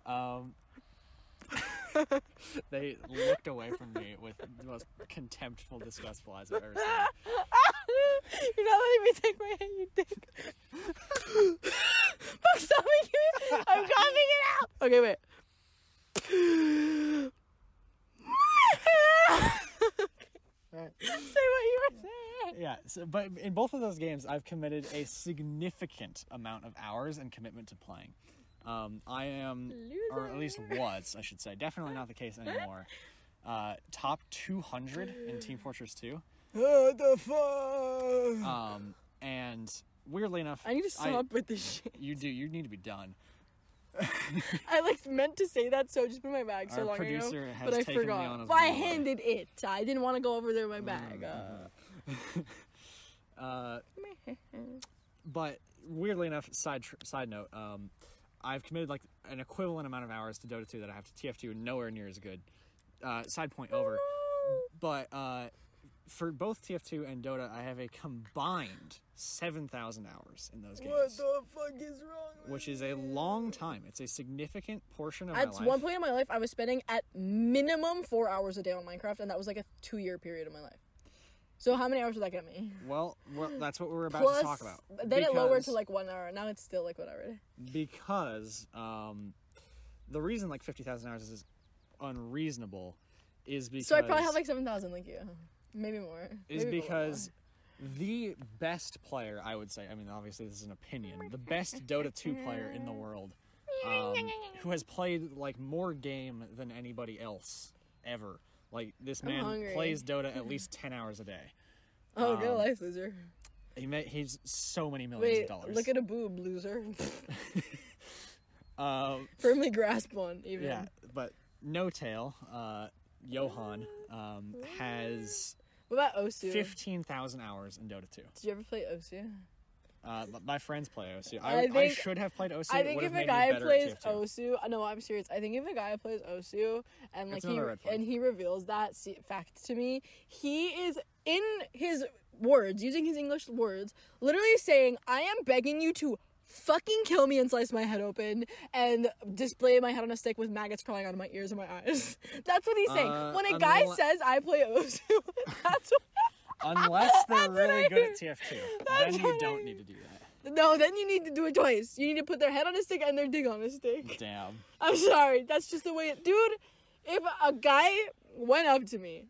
Um, they looked away from me with the most contemptful, disgustful eyes I've ever seen. You're not letting me take my hand, you dick. Fuck, stop me. I'm coughing it out. Okay, wait. Say what you were saying. Yeah, so, but in both of those games, I've committed a significant amount of hours and commitment to playing. Um, I am, or at least was, I should say, definitely not the case anymore. Uh, top 200 in Team Fortress 2. What the fuck? Um, and weirdly enough, I need to stop with this shit. you do. You need to be done. I like meant to say that, so I just put my bag so Our long producer ago, has but I taken me forgot. on a But I handed it. I didn't want to go over there with my bag. Uh, Uh, but weirdly enough, side tr- side note, um, I've committed like an equivalent amount of hours to Dota 2 that I have to TF2, nowhere near as good. Uh, side point over. But uh, for both TF2 and Dota, I have a combined 7,000 hours in those games, what the fuck is wrong? with which is a long time. It's a significant portion of At my life. At one point in my life, I was spending at minimum four hours a day on Minecraft, and that was like a two-year period of my life. So how many hours would that get me? well, well, that's what we're about Plus, to talk about. then it lowered Because- to like one hour. Now it's still like one hour. because um, the reason like 50,000 hours is unreasonable is because So I probably have like seven thousand, like you, maybe more. is Maybe more. because the best player I would say I mean obviously this is an opinion the best Dota 2 player in the world um, who has played like more game than anybody else ever like this man plays Dota at least 10 hours a day oh, um, life, loser. he ma- he's so many millions Wait, of dollars look at a boob, loser. um, Firmly grasp one, even. Yeah, but N0tail, uh, Johan, um, has What about Osu? 15,000 hours in Dota 2. Did you ever play Osu? Uh, my friends play OSU. I I, I, should have played OSU. I think if a guy plays Osu, no, I'm serious. I think if a guy plays Osu and like he another red flag. and he reveals that fact to me, he is in his words, using his English words, literally saying, "I am begging you to." Fucking kill me and slice my head open and display my head on a stick with maggots crawling out of my ears and my eyes. That's what he's saying. Uh, when a guy unle- says I play Osu, that's what. Unless they're That's really good at TF2, That's then you I don't hear. need to do that. No, then you need to do it twice. You need to put their head on a stick and their dick on a stick. Damn. I'm sorry. That's just the way it. Dude, if a guy went up to me,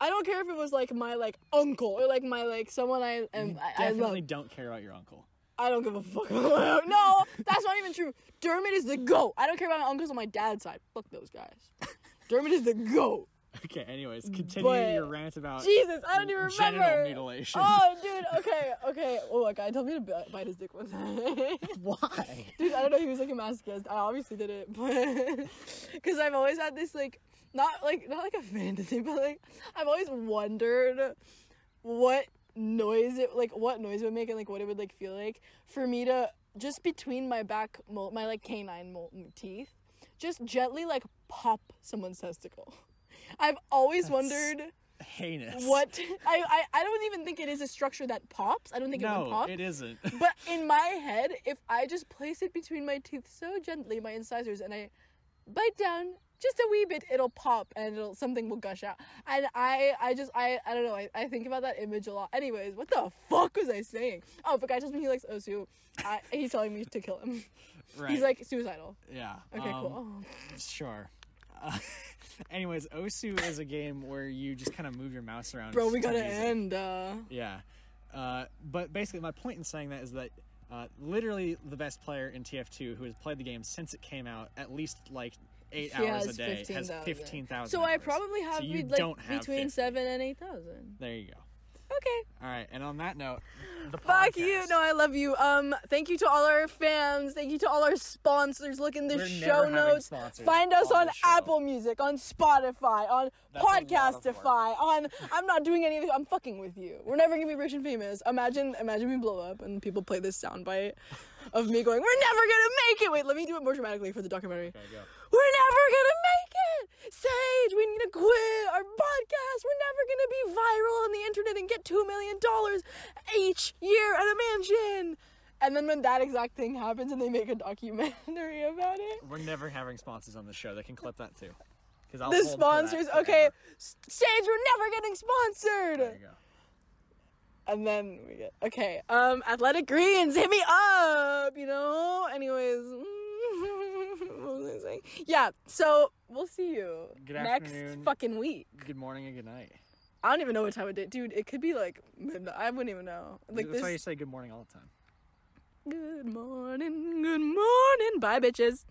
I don't care if it was like my like uncle or like my like someone I am You I, I love. definitely don't care about your uncle. I don't give a fuck. no, that's not even true. Dermot is the goat. I don't care about my uncles on my dad's side. Fuck those guys. Dermot is the goat. Okay, anyways, continue But- your rant about Jesus, I don't even genital remember. mutilation. Oh, dude. Okay, okay. Oh, a guy told me to bite his dick one time. Why? Dude, I don't know. He was like a masochist. I obviously did it, but because I've always had this like not like not like a fantasy, but like I've always wondered what noise it like what noise it would make and like what it would like feel like for me to just between my back mol- my like canine molten teeth just gently like pop someone's testicle. I've always That's wondered Heinous. what I, I I don't even think it is a structure that pops. I don't think it would No, pop. it isn't. But in my head, if I just place it between my teeth so gently, my incisors, and I bite down just a wee bit, it'll pop and it'll something will gush out. And I, I just, I, I don't know. I, I think about that image a lot. Anyways, what the fuck was I saying? Oh, if a guy tells me he likes Osu, I, he's telling me to kill him. right. He's like suicidal. yeah. Okay, um, cool. Sure. Uh, anyways, Osu is a game where you just kind of move your mouse around. Bro, we gotta end. Uh, Yeah. Uh, but basically, my point in saying that is that uh, literally the best player in TF2 who has played the game since it came out, at least like eight he hours a has day, has 15,000. 15,000. so I probably have So be- like don't have between 50. seven and eight thousand. There you go. Okay. All right, and on that note, the Fuck you. No, I love you. Um, thank you to all our fans. Thank you to all our sponsors. Look in the We're show notes. Find us on on. Apple Music, on Spotify, on That's a lot of Podcastify, on I'm not doing anything. I'm fucking with you. We're never gonna be rich and famous. Imagine imagine we blow up and people play this soundbite of me going, We're never gonna make it. Wait, let me do it more dramatically for the documentary. Okay, go. We're never gonna make it! Sage, we need to quit our podcast. We're never gonna be viral on the internet and get $2 million each year at a mansion. And then when that exact thing happens and they make a documentary about it, We're never having sponsors on the show. They can clip that too. Because the hold for that sponsors, okay, Sage, we're never getting sponsored. There you go. And then we get, okay, um, Athletic Greens, hit me up, you know? Anyways, what was I saying? Yeah, so we'll see you Good next afternoon. fucking week. Good morning and good night. I don't even know what time it is, dude. It could be like midnight. I wouldn't even know. Like That's why you say good morning all the time. Good morning, good morning. Bye, bitches.